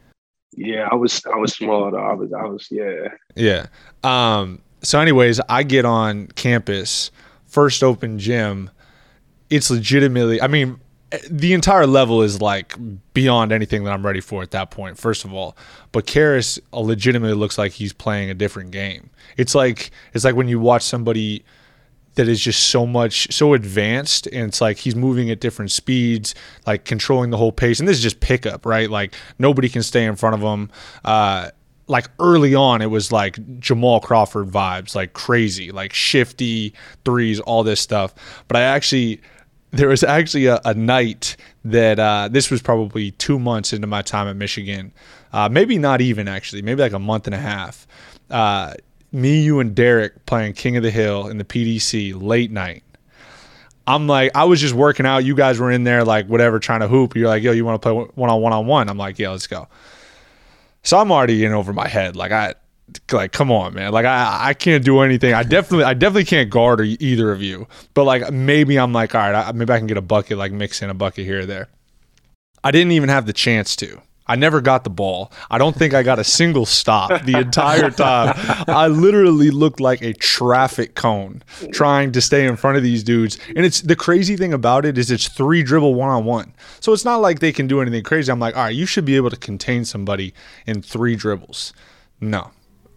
S3: Yeah, I was I was small. I was I was yeah.
S1: Yeah. Um, so, anyways, I get on campus, first open gym. It's legitimately, I mean, the entire level is like beyond anything that I'm ready for at that point, first of all. But Caris legitimately looks like he's playing a different game. It's like it's like when you watch somebody that is just so much so advanced and it's like he's moving at different speeds like controlling the whole pace and this is just pickup right like nobody can stay in front of him uh like early on it was like Jamal Crawford vibes like crazy like shifty threes all this stuff but I actually there was actually a, a night that uh, this was probably two months into my time at Michigan, uh, maybe not even actually, maybe like a month and a half. Uh, me, you, and Derrick playing King of the Hill in the PDC late night. I'm like, I was just working out. You guys were in there, like whatever, trying to hoop. You're like, yo, you want to play one on one on one? I'm like, yeah, let's go. So I'm already in over my head. Like I, like come on, man. Like I, I can't do anything. I definitely, I definitely can't guard either of you. But like maybe I'm like, all right, I, maybe I can get a bucket, like mix in a bucket here or there. I didn't even have the chance to. I never got the ball. I don't think I got a single stop the entire time. I literally looked like a traffic cone trying to stay in front of these dudes. And it's the crazy thing about it is it's three dribble one on one. So it's not like they can do anything crazy. I'm like, all right, you should be able to contain somebody in three dribbles. No.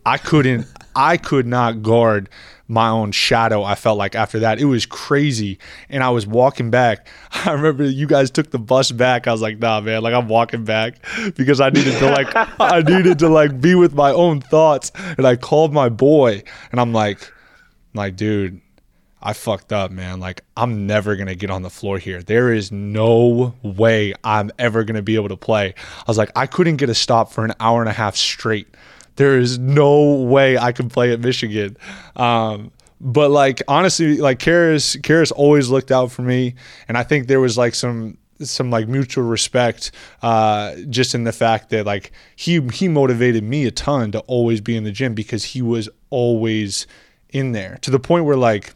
S1: I couldn't I could not guard my own shadow. I felt like after that. It was crazy. And I was walking back. I remember you guys took the bus back. I was like, nah, man, like I'm walking back because I needed to like I needed to like be with my own thoughts. And I called my boy and I'm like, like, dude, I fucked up, man. Like, I'm never going to get on the floor here. There is no way I'm ever going to be able to play. I was like, I couldn't get a stop for an hour and a half straight. There is no way I can play at Michigan. Um, but like honestly, like Caris, Caris always looked out for me, and I think there was like some some like mutual respect, uh, just in the fact that like he he motivated me a ton to always be in the gym because he was always in there to the point where like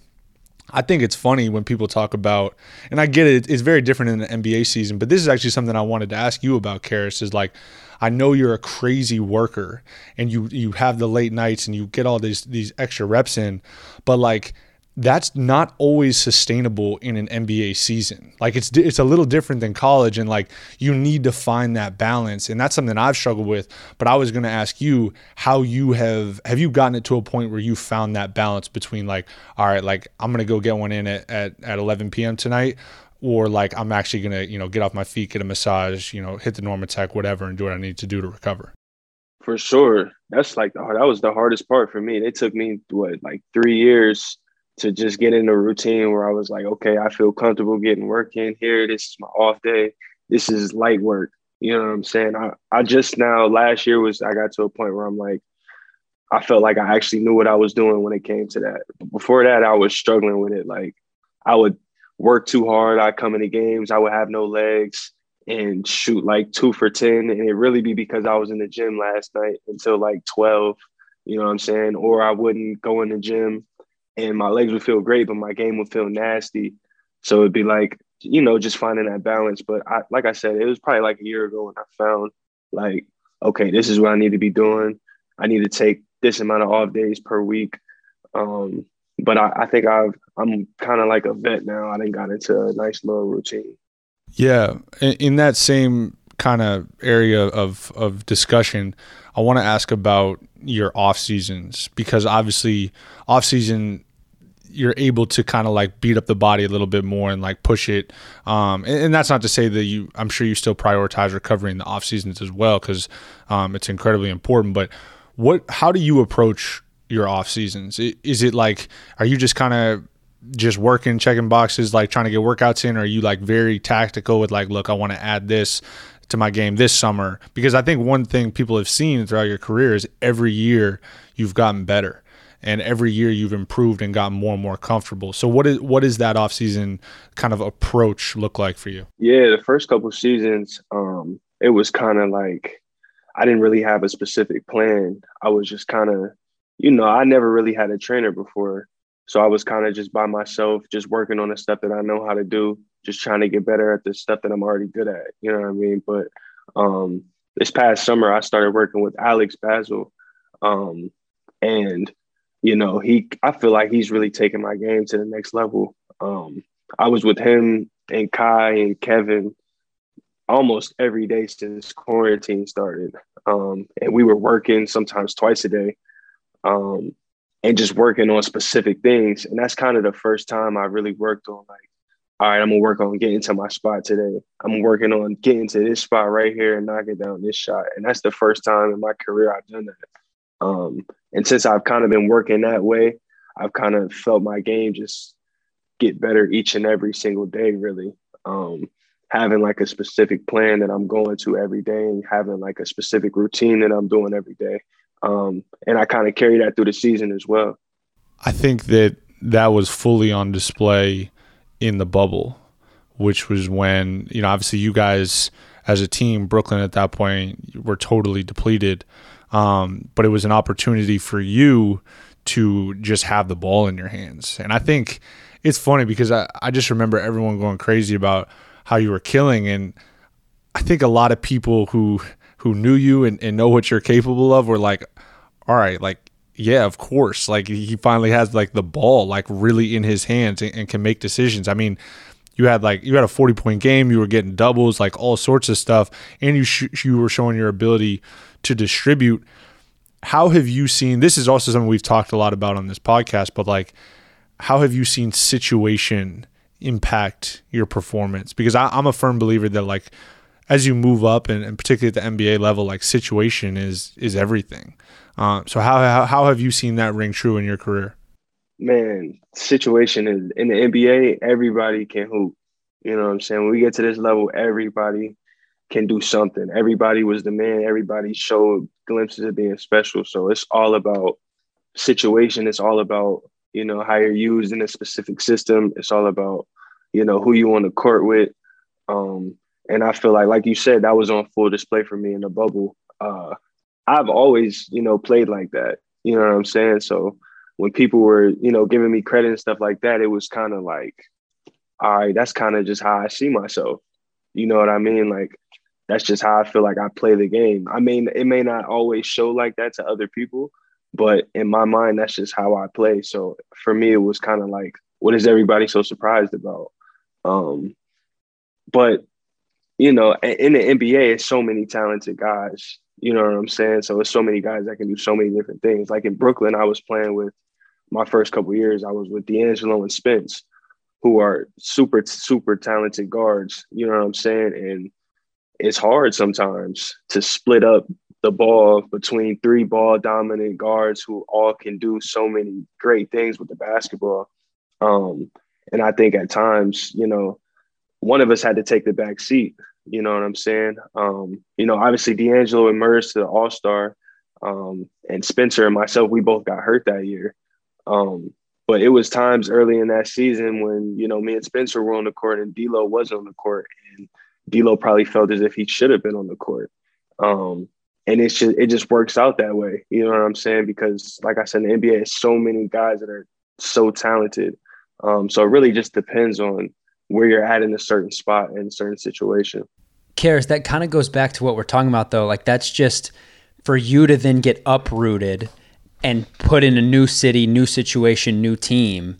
S1: I think it's funny when people talk about, and I get it, it's very different in the NBA season, but this is actually something I wanted to ask you about, Caris, is like, I know you're a crazy worker and you you have the late nights and you get all these these extra reps in, but like that's not always sustainable in an NBA season. Like it's it's a little different than college and like you need to find that balance and that's something I've struggled with, but I was going to ask you how you have have you gotten it to a point where you found that balance between like all right, like I'm going to go get one in at, at at 11 p.m. tonight or like I'm actually to, you know, get off my feet, get a massage, you know, hit the Normatec whatever and do what I need to do to recover.
S3: For sure. That's like the that was the hardest part for me. It took me what like three years to just get in a routine where I was like, okay, I feel comfortable getting work in here. This is my off day. This is light work. You know what I'm saying? I, I just now last year was I got to a point where I'm like, I felt like I actually knew what I was doing when it came to that. But before that, I was struggling with it. Like I would work too hard. I come into games, I would have no legs and shoot like two for 10. And it really be because I was in the gym last night until like 12, you know what I'm saying? Or I wouldn't go in the gym and my legs would feel great, but my game would feel nasty. So it'd be like, you know, just finding that balance. But I, like I said, it was probably like a year ago when I found like, okay, this is what I need to be doing. I need to take this amount of off days per week. Um, but I, I think I've I'm kind of like a vet now. I done got into a nice little routine.
S1: Yeah, in, in that same kind of area of of discussion, I want to ask about your off seasons because obviously off season you're able to kind of like beat up the body a little bit more and like push it. Um, and, and that's not to say that you, I'm sure you still prioritize recovery in the off seasons as well because um, it's incredibly important. But what, how do you approach your off seasons? Is it like, are you just kind of just working, checking boxes, like trying to get workouts in? Or are you like very tactical with like, look, I want to add this to my game this summer? Because I think one thing people have seen throughout your career is every year you've gotten better and every year you've improved and gotten more and more comfortable. So what is what is that offseason kind of approach look like for you?
S3: Yeah, the first couple seasons, um, it was kind of like I didn't really have a specific plan. I was just kind of, you know, I never really had a trainer before. So I was kind of just by myself, just working on the stuff that I know how to do, just trying to get better at the stuff that I'm already good at. You know what I mean? But um, this past summer, I started working with Alex Bazzell. Um, and, you know, he, I feel like he's really taking my game to the next level. Um, I was with him and Kai and Kevin almost every day since quarantine started. Um, and we were working sometimes twice a day um, and just working on specific things. And that's kind of the first time I really worked on like, all right, I'm gonna work on getting to my spot today. I'm working on getting to this spot right here and knocking down this shot. And that's the first time in my career I've done that. Um, and since I've kind of been working that way, I've kind of felt my game just get better each and every single day, really. Um, having like a specific plan that I'm going to every day and having like a specific routine that I'm doing every day. Um, and I kind of carry that through the season as well.
S1: I think that that was fully on display in the bubble, which was when, you know, obviously you guys as a team, Brooklyn at that point were totally depleted. Um, but it was an opportunity for you to just have the ball in your hands. And I think it's funny because I, I just remember everyone going crazy about how you were killing. And I think a lot of people who who knew you and, and know what you're capable of were like, all right, like yeah, of course. Like he finally has like the ball like really in his hands and, and, can make decisions. I mean, you had like you had a 40 point game, you were getting doubles, like all sorts of stuff, and you sh- you were showing your ability to distribute. How have you seen this is also something we've talked a lot about on this podcast, but like how have you seen situation impact your performance? Because I, am a firm believer that like as you move up and, and, particularly at the NBA level, like situation is is everything. Uh, so how, how how have you seen that ring true in your career?
S3: Man, situation is in the NBA. Everybody can hoop. You know what I'm saying? When we get to this level, everybody can do something. Everybody was the man. Everybody showed glimpses of being special. So it's all about situation. It's all about you know, how you're used in a specific system. It's all about, you know, who you want to court with. Um, and I feel like, like you said, that was on full display for me in the bubble. Uh, I've always, you know, played like that. You know what I'm saying? So when people were, you know, giving me credit and stuff like that, it was kind of like, all right, that's kind of just how I see myself. You know what I mean? Like, that's just how I feel like I play the game. I mean, it may not always show like that to other people, but in my mind, that's just how I play. So for me, it was kind of like, what is everybody so surprised about? Um, but you know, in the NBA, it's so many talented guys. You know what I'm saying? So it's so many guys that can do so many different things. Like in Brooklyn, I was playing with my first couple years. I was with D'Angelo and Spence, who are super super talented guards. You know what I'm saying? And it's hard sometimes to split up the ball between three ball dominant guards who all can do so many great things with the basketball. Um, and I think at times, you know, one of us had to take the back seat. You know what I'm saying? Um, you know, obviously D'Angelo emerged to the All Star, um, and Spencer and myself, we both got hurt that year. Um, but it was times early in that season when you know me and Spencer were on the court and D'Lo was on the court, and D'Lo probably felt as if he should have been on the court. Um, and it's just it just works out that way. You know what I'm saying? Because like I said, the NBA, has so many guys that are so talented. Um, so it really just depends on where you're at in a certain spot in a certain situation.
S2: Caris, that kind of goes back to what we're talking about though. Like that's just for you to then get uprooted and put in a new city, new situation, new team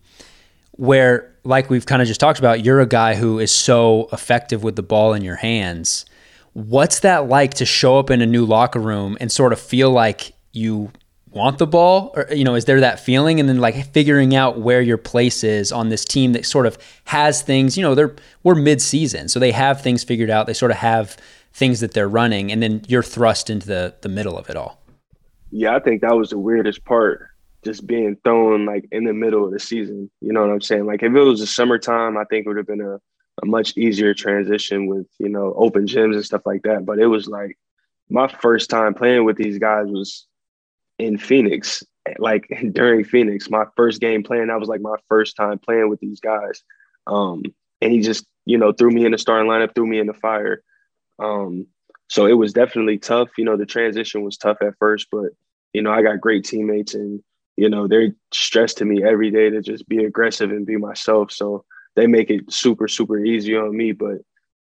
S2: where like we've kind of just talked about, you're a guy who is so effective with the ball in your hands What's that like to show up in a new locker room and sort of feel like you want the ball or you know is there that feeling? And then like figuring out where your place is on this team that sort of has things you know they're we're mid-season so they have things figured out. They sort of have things that they're running and then you're thrust into the the middle of it all.
S3: Yeah i think that was the weirdest part just being thrown like in the middle of the season you know what i'm saying? Like if it was the summertime i think it would have been a a much easier transition with you know open gyms and stuff like that. But it was like my first time playing with these guys was in Phoenix. Like during Phoenix, my first game playing, that was like my first time playing with these guys. Um, and he just you know threw me in the starting lineup, threw me in the fire. Um, so it was definitely tough. You know, the transition was tough at first, but you know, I got great teammates and you know, they're stressed to me every day to just be aggressive and be myself. So they make it super, super easy on me. But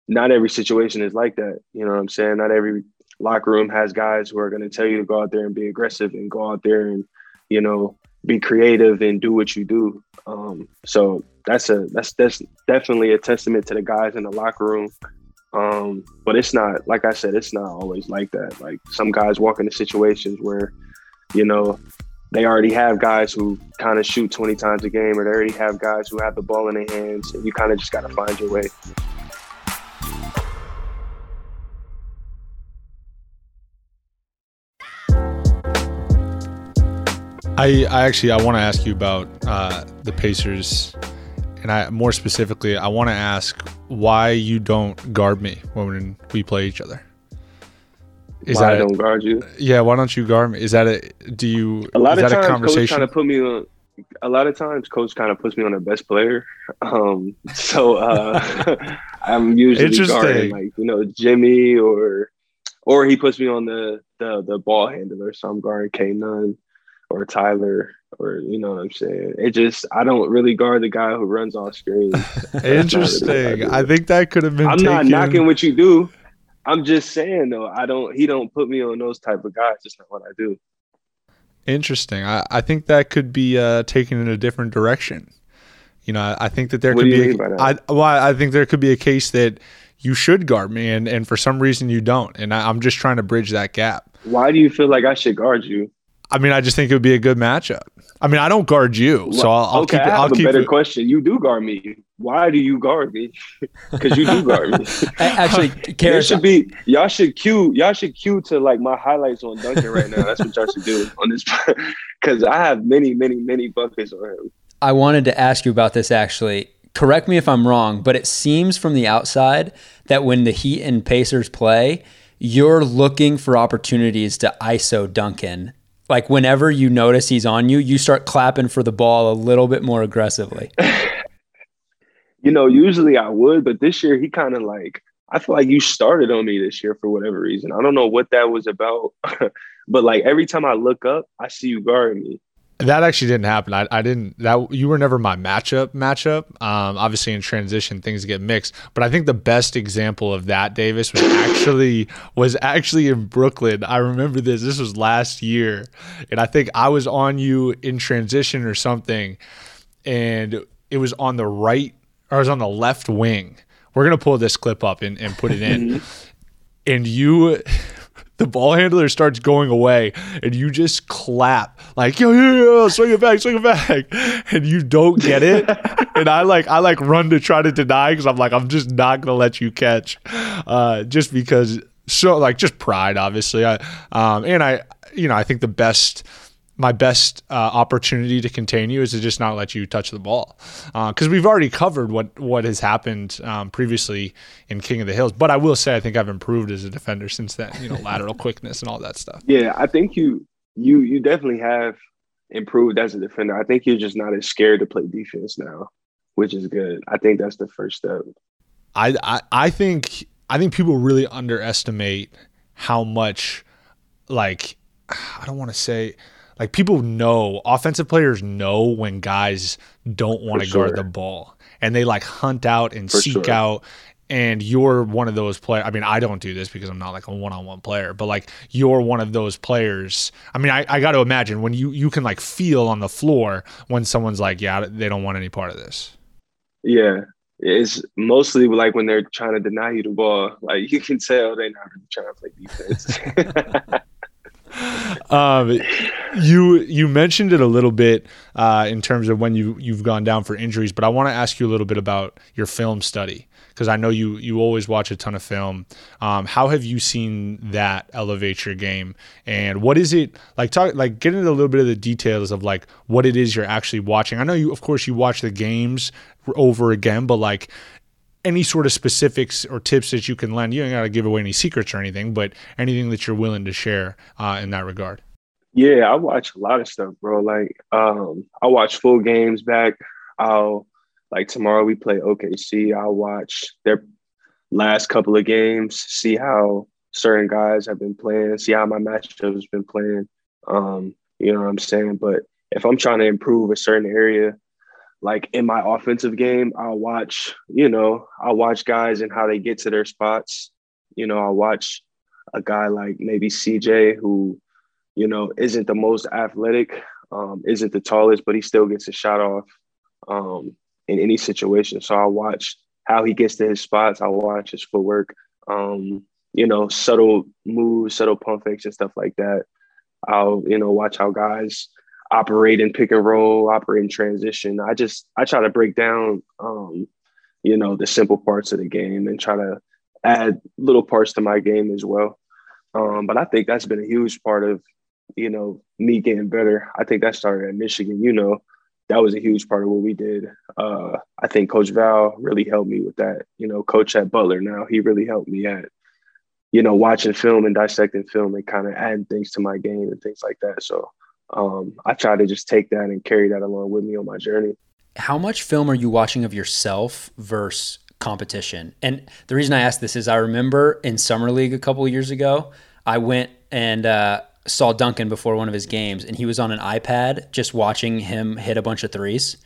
S3: not every situation is like that. You know what I'm saying? Not every locker room has guys who are going to tell you to go out there and be aggressive and go out there and, you know, be creative and do what you do. Um, so that's a that's that's definitely a testament to the guys in the locker room. Um, but it's not like I said, it's not always like that. Like some guys walk into situations where, you know, they already have guys who kind of shoot 20 times a game, or they already have guys who have the ball in their hands, and you kind of just got to find your way.
S1: I, I actually I want to ask you about uh, the Pacers, and I more specifically I want to ask why you don't guard me when we play each other.
S3: Is why that I don't guard you?
S1: Yeah, why don't you guard me? Is that a do you?
S3: A lot
S1: of
S3: times, coach kind of put me on. A lot of times, coach kind of puts me on the best player. Um, so uh, I'm usually guarding like you know Jimmy or or he puts me on the the the ball handler. So I'm guarding K Nunn or Tyler or you know what I'm saying. It just I don't really guard the guy who runs off screen.
S1: Interesting. Really I, I, think that could have been.
S3: I'm
S1: taken...
S3: not knocking what you do. I'm just saying though, I don't. He don't put me on those type of guys. It's not what I do.
S1: Interesting. I, I think that could be uh, taken in a different direction. You know, I, I think that there what could be. A, I, well, I think there could be a case that you should guard me, and and for some reason you don't, and I, I'm just trying to bridge that gap.
S3: Why do you feel like I should guard you?
S1: I mean, I just think it would be a good matchup. I mean, I don't guard you, so I'll, I'll
S3: okay,
S1: keep. It,
S3: I have
S1: I'll
S3: a
S1: keep
S3: better
S1: it.
S3: question. You do guard me. Why do you guard me? Because you do guard me.
S2: Actually,
S3: Caris, should be y'all should cue y'all should cue to like my highlights on Duncan right now. That's what y'all should do on this because I have many, many, many buckets on him.
S2: I wanted to ask you about this actually. Correct me if I'm wrong, but it seems from the outside that when the Heat and Pacers play, you're looking for opportunities to ISO Duncan like whenever you notice he's on you, you start clapping for the ball a little bit more aggressively.
S3: you know, usually I would, but this year he kind of like I feel like you started on me this year for whatever reason. I don't know what that was about, but like every time I look up, I see you guarding me.
S1: That actually didn't happen. I, I didn't that you were never my matchup matchup. Um, obviously in transition things get mixed, but I think the best example of that Davis was actually was actually in Brooklyn. I remember this. This was last year, and I think I was on you in transition or something, and it was on the right or I was on the left wing. We're gonna pull this clip up and, and put it in, and you the ball handler starts going away and you just clap like yo yo yo swing it back swing it back and you don't get it. And i like i like run to try to deny because i'm like i'm just not gonna let you catch uh just because so like just pride obviously. I um and i you know i think the best my best uh, opportunity to contain you is to just not let you touch the ball because uh, we've already covered what what has happened um, previously in King of the Hills. But I will say I think I've improved as a defender since then. You know, lateral quickness and all that stuff.
S3: Yeah, I think you you you definitely have improved as a defender. I think you're just not as scared to play defense now, which is good. I think that's the first step.
S1: I I, I think I think people really underestimate how much like I don't want to say like people know offensive players know when guys don't want to sure. guard the ball and they like hunt out and For seek sure. out and you're one of those players. I mean, I don't do this because I'm not like a one-on-one player, but like you're one of those players. I mean, I, I got to imagine when you you can like feel on the floor when someone's like, yeah, they don't want any part of this.
S3: Yeah, it's mostly like when they're trying to deny you the ball. Like you can tell they're not really trying to play defense.
S1: um, you you mentioned it a little bit uh, in terms of when you you've gone down for injuries, but I want to ask you a little bit about your film study because I know you you always watch a ton of film. Um, how have you seen that elevate your game, and what is it like? Talk like get into a little bit of the details of like what it is you're actually watching. I know you, of course, you watch the games over again, but like any sort of specifics or tips that you can lend. You don't got to give away any secrets or anything, but anything that you're willing to share uh, in that regard.
S3: Yeah, I watch a lot of stuff, bro. Like, um, I watch full games back. I'll like tomorrow we play OKC. I'll watch their last couple of games, see how certain guys have been playing, see how my matchups been playing. Um, you know what I'm saying? But if I'm trying to improve a certain area, like in my offensive game, I'll watch, you know, I'll watch guys and how they get to their spots. You know, I'll watch a guy like maybe CJ who, you know, isn't the most athletic, um, isn't the tallest, but he still gets a shot off um, in any situation. So I'll watch how he gets to his spots. I'll watch his footwork, um, you know, subtle moves, subtle pump fakes and stuff like that. I'll, you know, watch how guys operate pick and roll, operate transition. I just I try to break down um, you know, the simple parts of the game and try to add little parts to my game as well. Um, but I think that's been a huge part of, you know, me getting better. I think that started at Michigan, you know, that was a huge part of what we did. Uh, I think Coach Val really helped me with that. You know, Coach at Butler now, he really helped me at, you know, watching film and dissecting film and kind of adding things to my game and things like that. So um, I try to just take that and carry that along with me on my journey.
S2: How much film are you watching of yourself versus competition? And the reason I ask this is I remember in summer league a couple years ago, I went and uh, saw Duncan before one of his games, and he was on an iPad just watching him hit a bunch of threes.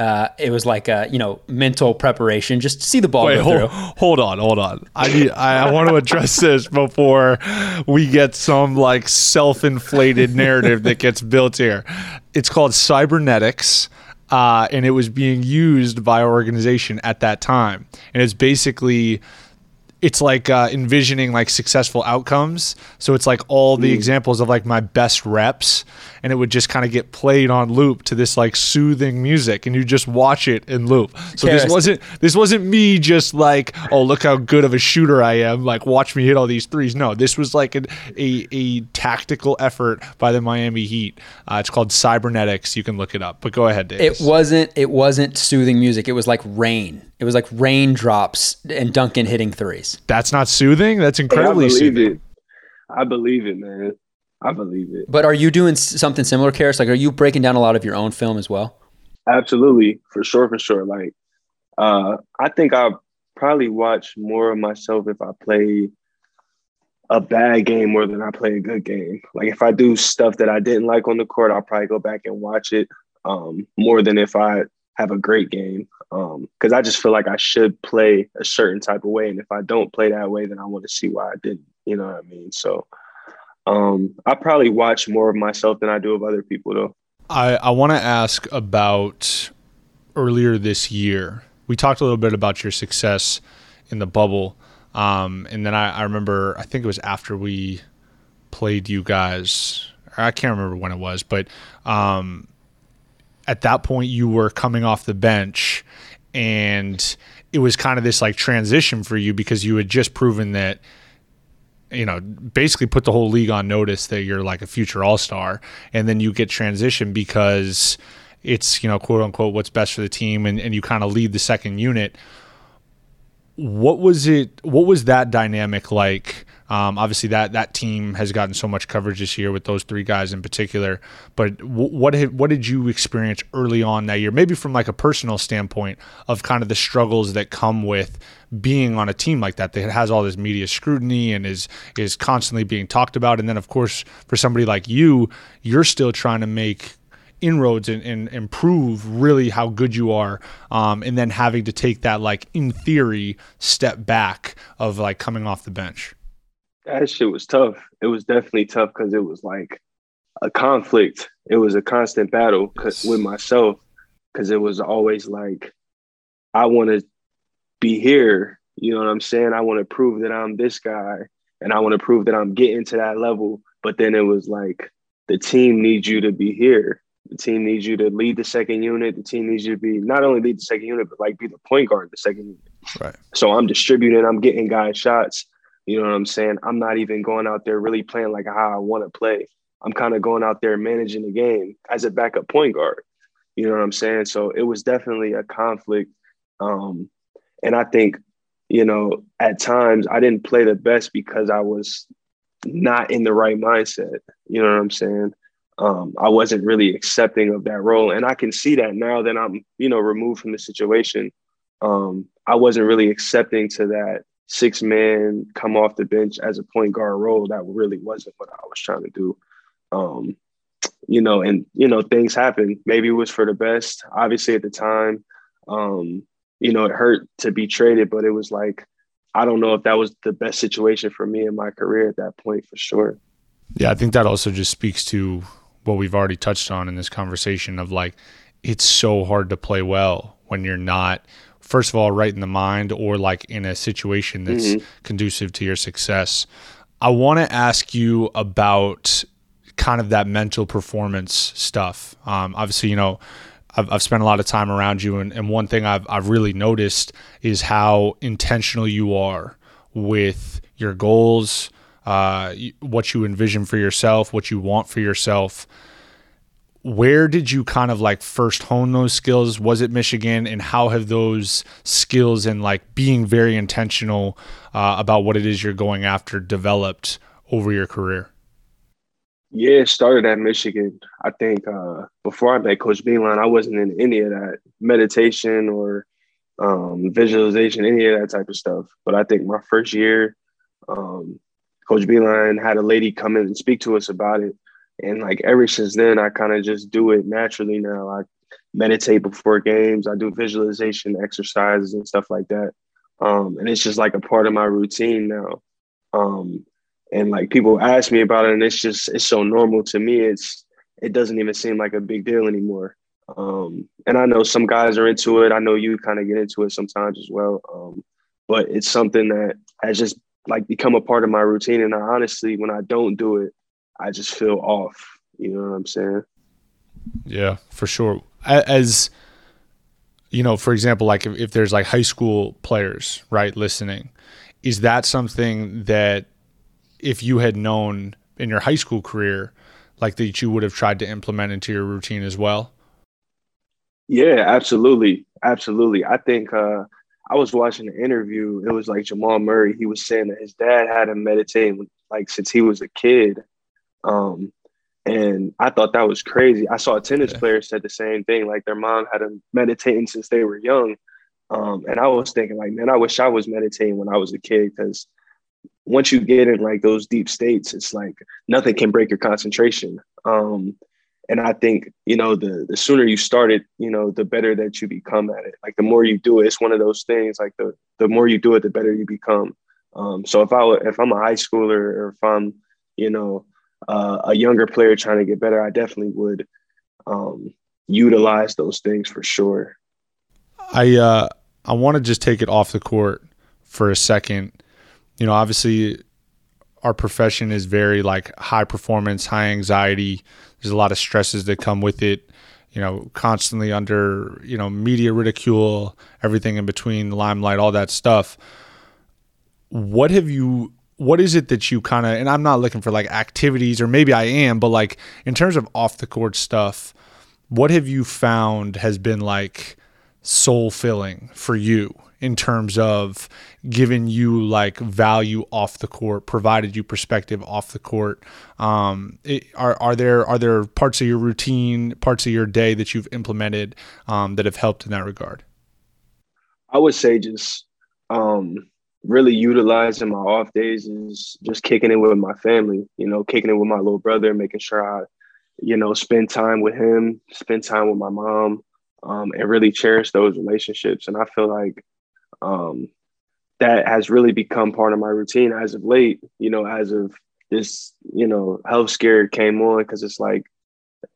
S2: Uh, it was like a you know mental preparation just to see the ball
S1: Wait,
S2: go
S1: hold,
S2: through.
S1: hold on, hold on. I need, I, I want to address this before we get some like self-inflated narrative that gets built here. It's called cybernetics. Uh, and it was being used by our organization at that time. And it's basically it's like uh, envisioning like successful outcomes. So it's like all the examples of like my best reps, and it would just kind of get played on loop to this like soothing music, and you just watch it in loop. So
S2: Caris.
S1: this wasn't this wasn't me just like oh look how good of a shooter I am, like watch me hit all these threes. No, this was like an, a a tactical effort by the Miami Heat. Uh, it's called cybernetics. You can look it up. But go ahead, Dave.
S2: It wasn't it wasn't soothing music. It was like rain. It was like raindrops and Duncan hitting threes.
S1: That's not soothing. That's incredibly
S3: Hey, I believe
S1: soothing.
S3: it. I believe it, man. I believe it.
S2: But are you doing something similar, Caris? Like, are you breaking down a lot of your own film as well?
S3: Absolutely, for sure, for sure. Like, uh, I think I probably watch more of myself if I play a bad game more than I play a good game. Like, if I do stuff that I didn't like on the court, I'll probably go back and watch it um, more than if I have a great game. Because I just feel like I should play a certain type of way, and if I don't play that way, then I want to see why I didn't. You know what I mean? So, um, I probably watch more of myself than I do of other people, though.
S1: I, I want to ask about earlier this year. We talked a little bit about your success in the bubble. Um, and then I, I remember, I think it was after we played you guys. I can't remember when it was, but um, at that point you were coming off the bench and it was kind of this like transition for you because you had just proven that you know, basically put the whole league on notice that you're like a future all star, and then you get transition because it's you know quote unquote what's best for the team, and, and you kind of lead the second unit. What was it? What was that dynamic like? Um, obviously, that that team has gotten so much coverage this year with those three guys in particular. But w- what what did you experience early on that year? Maybe from like a personal standpoint of kind of the struggles that come with being on a team like that that has all this media scrutiny and is is constantly being talked about. And then, of course, for somebody like you, you're still trying to make inroads and, and improve really how good you are um, and then having to take that like in theory step back of like coming off the bench
S3: That shit was tough. It was definitely tough because it was like a conflict. It was a constant battle 'cause- with myself because it was always like, I want to be here. You know what I'm saying? I want to prove that I'm this guy and I want to prove that I'm getting to that level. But then it was like, the team needs you to be here. The team needs you to lead the second unit. The team needs you to be not only lead the second unit, but like be the point guard of the second unit.
S1: right
S3: So I'm distributing, I'm getting guys shots. You know what I'm saying? I'm not even going out there really playing like how I want to play. I'm kind of going out there managing the game as a backup point guard. You know what I'm saying? So it was definitely a conflict. Um, and I think, you know, at times I didn't play the best because I was not in the right mindset. You know what I'm saying? Um, I wasn't really accepting of that role. And I can see that now that I'm, you know, removed from the situation. Um, I wasn't really accepting to that six man come off the bench as a point guard role. That really wasn't what I was trying to do. Um, you know, and you know, things happen. Maybe it was for the best. Obviously, at the time, um, you know, it hurt to be traded, but it was like I don't know if that was the best situation for me in my career at that point for sure.
S1: Yeah, I think that also just speaks to what we've already touched on in this conversation of like it's so hard to play well when you're not first of all right in the mind or like in a situation that's mm-hmm. conducive to your success. I want to ask you about kind of that mental performance stuff. Um, obviously, you know, I've, I've, spent a lot of time around you, and, and one thing I've, I've really noticed is how intentional you are with your goals, uh, what you envision for yourself, what you want for yourself. Where did you kind of like first hone those skills? Was it Michigan? And how have those skills and like being very intentional uh, about what it is you're going after developed over your career?
S3: Yeah, started at Michigan. I think uh, before I met Coach Beilein, I wasn't in any of that meditation or um, visualization, any of that type of stuff. But I think my first year, um, Coach Beilein had a lady come in and speak to us about it. And like ever since then, I kind of just do it naturally now. I meditate before games. I do visualization exercises and stuff like that. Um, and it's just like a part of my routine now. Um, and like people ask me about it and it's just it's so normal to me it's it doesn't even seem like a big deal anymore um, and i know some guys are into it i know you kind of get into it sometimes as well um, but it's something that has just like become a part of my routine and I honestly when i don't do it i just feel off you know what i'm saying
S1: yeah for sure as you know for example like if, if there's like high school players right listening is that something that if you had known in your high school career like that you would have tried to implement into your routine as well?
S3: Yeah, absolutely. Absolutely. I think uh, I was watching an interview. It was like Jamal Murray. He was saying that his dad had him meditating like since he was a kid. Um, and I thought that was crazy. I saw a tennis yeah. player said the same thing. Like their mom had them meditating since they were young. Um, and I was thinking, like, man, I wish I was meditating when I was a kid because once you get in like those deep states, it's like nothing can break your concentration. Um, and I think you know the the sooner you start it, you know, the better that you become at it. Like the more you do it, it's one of those things. Like the the more you do it, the better you become. Um, so if I if I'm a high schooler or if I'm you know uh, a younger player trying to get better, I definitely would um, utilize those things for sure.
S1: I uh, I want to just take it off the court for a second you know, obviously our profession is very like high performance, high anxiety. There's a lot of stresses that come with it. You know, constantly under you know media ridicule, everything in between, limelight, all that stuff. What have you? What is it that you kind of? And I'm not looking for like activities, or maybe I am, but like in terms of off the court stuff, what have you found has been like soul filling for you in terms of giving you like value off the court, provided you perspective off the court. Um, it, are are there are there parts of your routine, parts of your day that you've implemented um, that have helped in that regard?
S3: I would say just um, really utilizing my off days is just kicking it with my family. You know, kicking it with my little brother, making sure I, you know, spend time with him, spend time with my mom. Um, and really cherish those relationships. And I feel like um, that has really become part of my routine as of late, you know, as of this, you know, health scare came on because it's like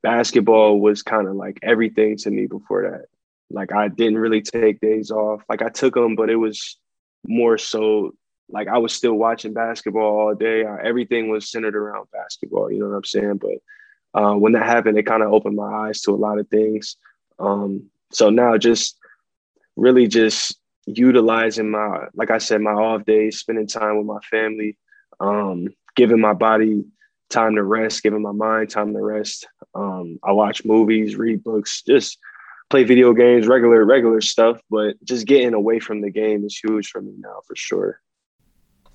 S3: basketball was kind of like everything to me before that. Like I didn't really take days off. Like I took them, but it was more so like I was still watching basketball all day. everything was centered around basketball. You know what I'm saying? But uh, when that happened, it kind of opened my eyes to a lot of things. Um, so now just really just utilizing my, like I said, my off days, spending time with my family, um, giving my body time to rest, giving my mind time to rest. Um, I watch movies, read books, just play video games, regular, regular stuff, but just getting away from the game is huge for me now for sure.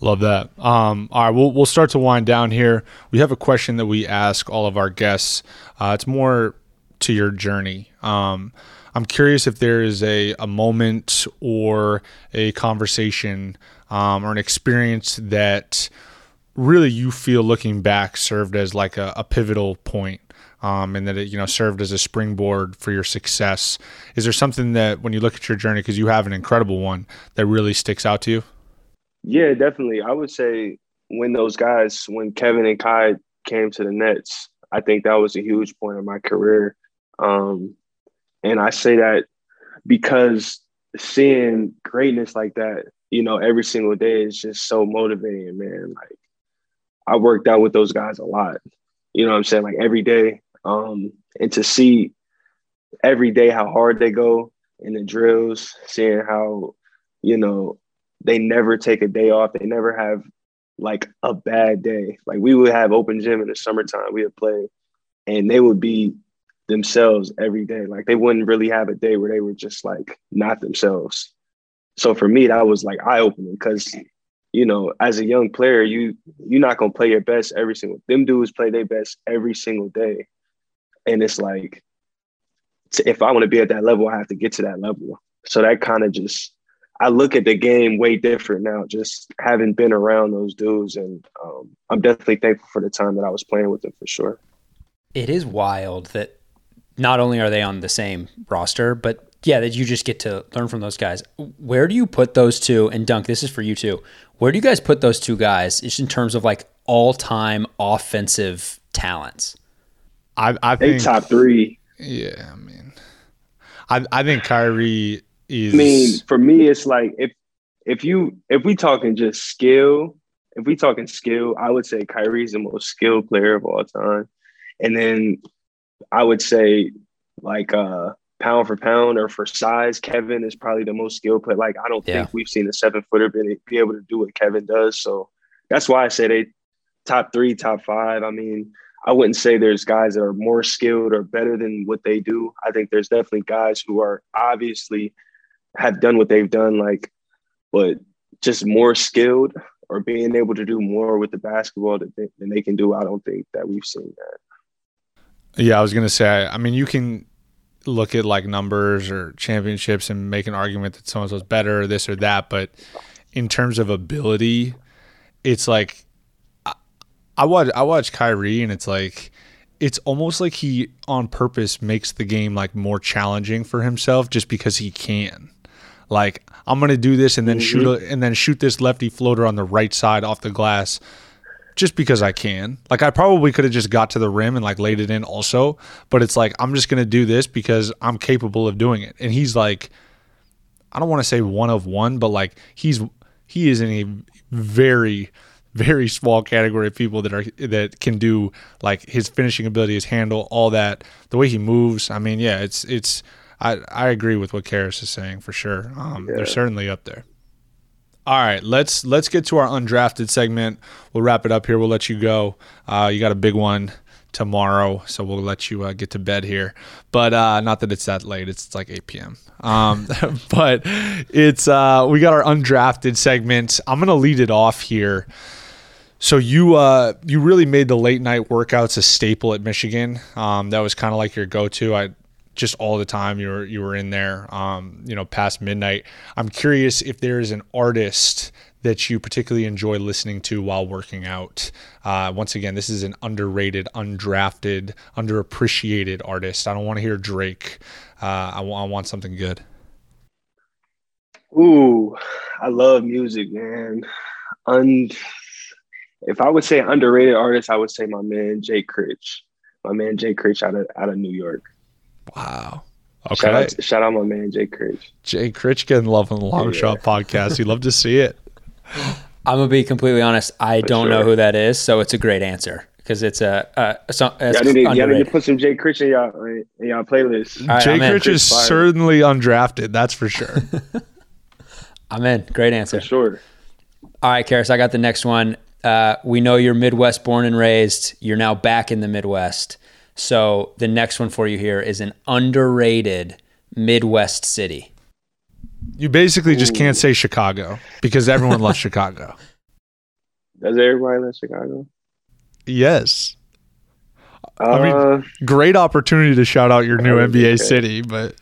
S1: Love that. Um, all right, we'll we'll start to wind down here. We have a question that we ask all of our guests. Uh, it's more to your journey. Um, I'm curious if there is a, a moment or a conversation um, or an experience that really you feel looking back served as like a, a pivotal point um, and that it you know served as a springboard for your success. Is there something that when you look at your journey, because you have an incredible one, that really sticks out to you?
S3: Yeah, definitely. I would say when those guys, when Kevin and Kai came to the Nets, I think that was a huge point in my career. Um, and I say that because seeing greatness like that, you know, every single day is just so motivating, man. Like I worked out with those guys a lot. You know what I'm saying? Like every day. Um, and to see every day how hard they go in the drills, seeing how, you know, they never take a day off. They never have like a bad day. Like we would have open gym in the summertime, we would play, and they would be themselves every day. Like they wouldn't really have a day where they were just like not themselves. So for me, that was like eye opening because you know, as a young player, you you're not gonna play your best every single. Them dudes play their best every single day, and it's like, if I want to be at that level, I have to get to that level. So that kind of just, I look at the game way different now, just having been around those dudes, and um, I'm definitely thankful for the time that I was playing with them for sure.
S2: It is wild that not only are they on the same roster, but yeah, that you just get to learn from those guys. Where do you put those two? And Dunk, this is for you too. Where do you guys put those two guys just in terms of like all time offensive talents?
S1: I, I
S3: They
S1: think
S3: top three.
S1: Yeah, I mean, I I think Kyrie is.
S3: I mean, for me, it's like if if you if we talking just skill, if we talking skill, I would say Kyrie's the most skilled player of all time, and then I would say like uh pound for pound or for size, Kevin is probably the most skilled player. Like I don't
S2: Yeah.
S3: think we've seen a seven footer be, be able to do what Kevin does. So that's why I say they top three, top five. I mean, I wouldn't say there's guys that are more skilled or better than what they do. I think there's definitely guys who are obviously have done what they've done, like, but just more skilled or being able to do more with the basketball that they, than they can do. I don't think that we've seen that.
S1: Yeah, I was gonna say. I mean, you can look at like numbers or championships and make an argument that so and so's better, or this or that. But in terms of ability, it's like I watch I watch Kyrie, and it's like it's almost like he on purpose makes the game like more challenging for himself just because he can. Like I'm gonna do this and then mm-hmm. shoot a, and then shoot this lefty floater on the right side off the glass just because I can. Like I probably could have just got to the rim and like laid it in also, but it's like I'm just going to do this because I'm capable of doing it. And he's like I don't want to say one of one, but like he's he is in a very very small category of people that are that can do like his finishing ability, his handle, all that. The way he moves, I mean, yeah, it's it's I I agree with what Caris is saying for sure. Um, They're certainly up there. All right, let's let's get to our undrafted segment. We'll wrap it up here. We'll let you go. Uh, you got a big one tomorrow, so we'll let you uh, get to bed here. But uh, not that it's that late; it's, it's like 8 p.m. Um, but it's uh, we got our undrafted segment. I'm gonna lead it off here. So you uh, you really made the late night workouts a staple at Michigan. Um, that was kind of like your go-to. I just all the time you were you were in there. Um, you know, past midnight. I'm curious if there is an artist that you particularly enjoy listening to while working out. Uh, once again, this is an underrated, undrafted, underappreciated artist. I don't want to hear Drake. Uh, I, wa- I want something good.
S3: Ooh, I love music, man. Un- if I would say underrated artist, I would say my man Jay Critch. My man Jay Critch out of out of New York.
S1: Wow.
S3: Shout
S1: Okay.
S3: out, shout out my man Jay Critch.
S1: Jay Critch getting love on the Long
S3: Yeah.
S1: Shot podcast. You love to see it.
S2: I'm gonna be completely honest. I don't know who that is, so it's a great answer because it's a, a, a song. It's
S3: Y'all need, to, y'all need to put some Jay Critch in y'all in y'all playlist.
S2: All right,
S1: Jay
S2: I'm.
S1: Critch is
S3: Fire.
S1: certainly undrafted. That's for sure.
S2: I'm in. Great answer.
S3: For sure.
S2: All right, Caris, I got the next one. Uh, we know you're Midwest born and raised. You're now back in the Midwest. So the next one for you here is an underrated Midwest city.
S1: You basically just can't say Chicago because everyone loves Chicago.
S3: Does everybody love Chicago?
S1: Yes.
S3: Uh,
S1: mean- Great opportunity to shout out your new NBA
S3: okay.
S1: city, but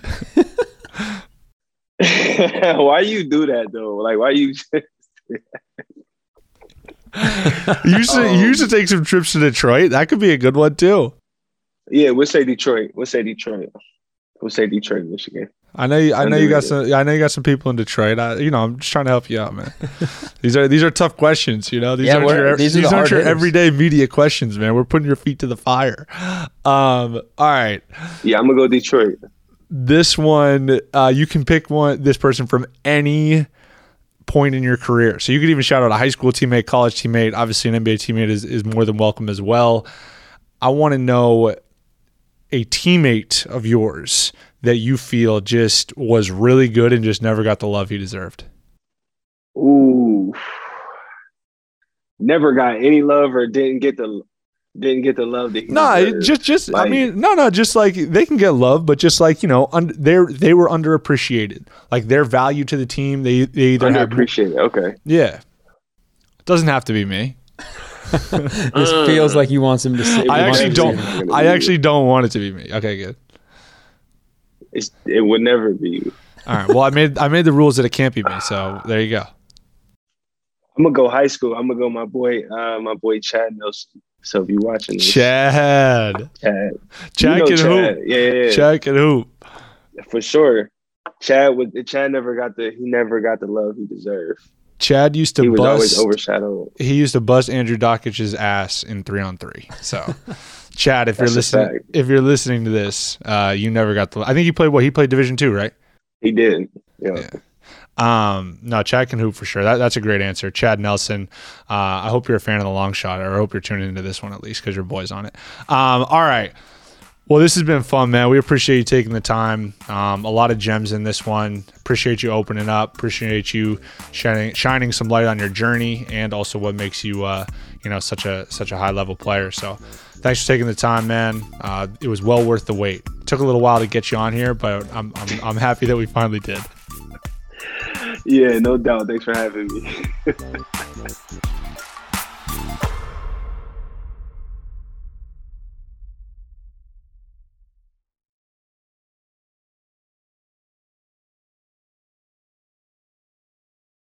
S3: why you do that though? Like, why you?
S1: You should you should take some trips to Detroit. That could be a good one too.
S3: yeah, we'll say Detroit. We'll say Detroit. We'll say Detroit, Michigan.
S1: I know you. I know you got
S3: Underrated.
S1: some. I know you got some people in Detroit. I, you know, I'm just trying to help you out, man. these are these are tough questions. You know, these
S2: Yeah,
S1: aren't your,
S2: these
S1: these,
S2: are
S1: aren't
S2: hard
S1: your
S2: hitters.
S1: everyday media questions, man. We're putting your feet to the fire. Um. All right.
S3: Yeah, I'm gonna go Detroit.
S1: This one, uh, you can pick one. This person from any point in your career. So you could even shout out a high school teammate, college teammate. Obviously, an NBA teammate is is more than welcome as well. I want to know a teammate of yours that you feel just was really good and just never got the love he deserved.
S3: Ooh, never got any love or didn't get the didn't get the love that he
S1: No, it
S3: deserved.
S1: just just I mean, no, no, just like they can get love, but just like you know, un- they're they were underappreciated. Like their value to the team, they they either have
S3: underappreciated. Okay,
S1: yeah. Doesn't have to be me.
S2: This feels like he wants him to say.
S1: I actually don't. I actually don't want it to be me. Okay, good.
S3: it's it would never be you.
S1: All right. Well, I made I made the rules that it can't be me. So there you go.
S3: I'm gonna go high school. I'm gonna go my boy, uh, my boy Chad Nelson. So if you're watching this,
S1: Chad,
S3: Chad,
S1: Chad
S3: you know
S1: can
S3: Chad.
S1: hoop.
S3: Yeah, yeah, yeah.
S1: Chad can hoop.
S3: for sure. Chad would. Chad never got the. He never got the love he deserved.
S1: Chad used to
S3: He was always
S1: bust.
S3: overshadowed.
S1: he used to bust Andrew Dakich's ass in three on three. So, Chad, if you're listening, if you're listening to this, uh, you never got the. I think he played what he played Division two, right?
S3: He did. Yeah.
S1: Yeah. Um, no, Chad can hoop for sure. That, that's a great answer. Chad Nelson. Uh, I hope you're a fan of the long shot, or I hope you're tuning into this one at least because your boy's on it. Um, all right. Well, this has been fun, man. We appreciate you taking the time. Um, a lot of gems in this one. Appreciate you opening up. Appreciate you shining shining some light on your journey and also what makes you, uh, you know, such a such a high level player. So, thanks for taking the time, man. Uh, it was well worth the wait. Took a little while to get you on here, but I'm I'm, I'm happy that we finally did.
S3: Yeah, no doubt. Thanks for having me.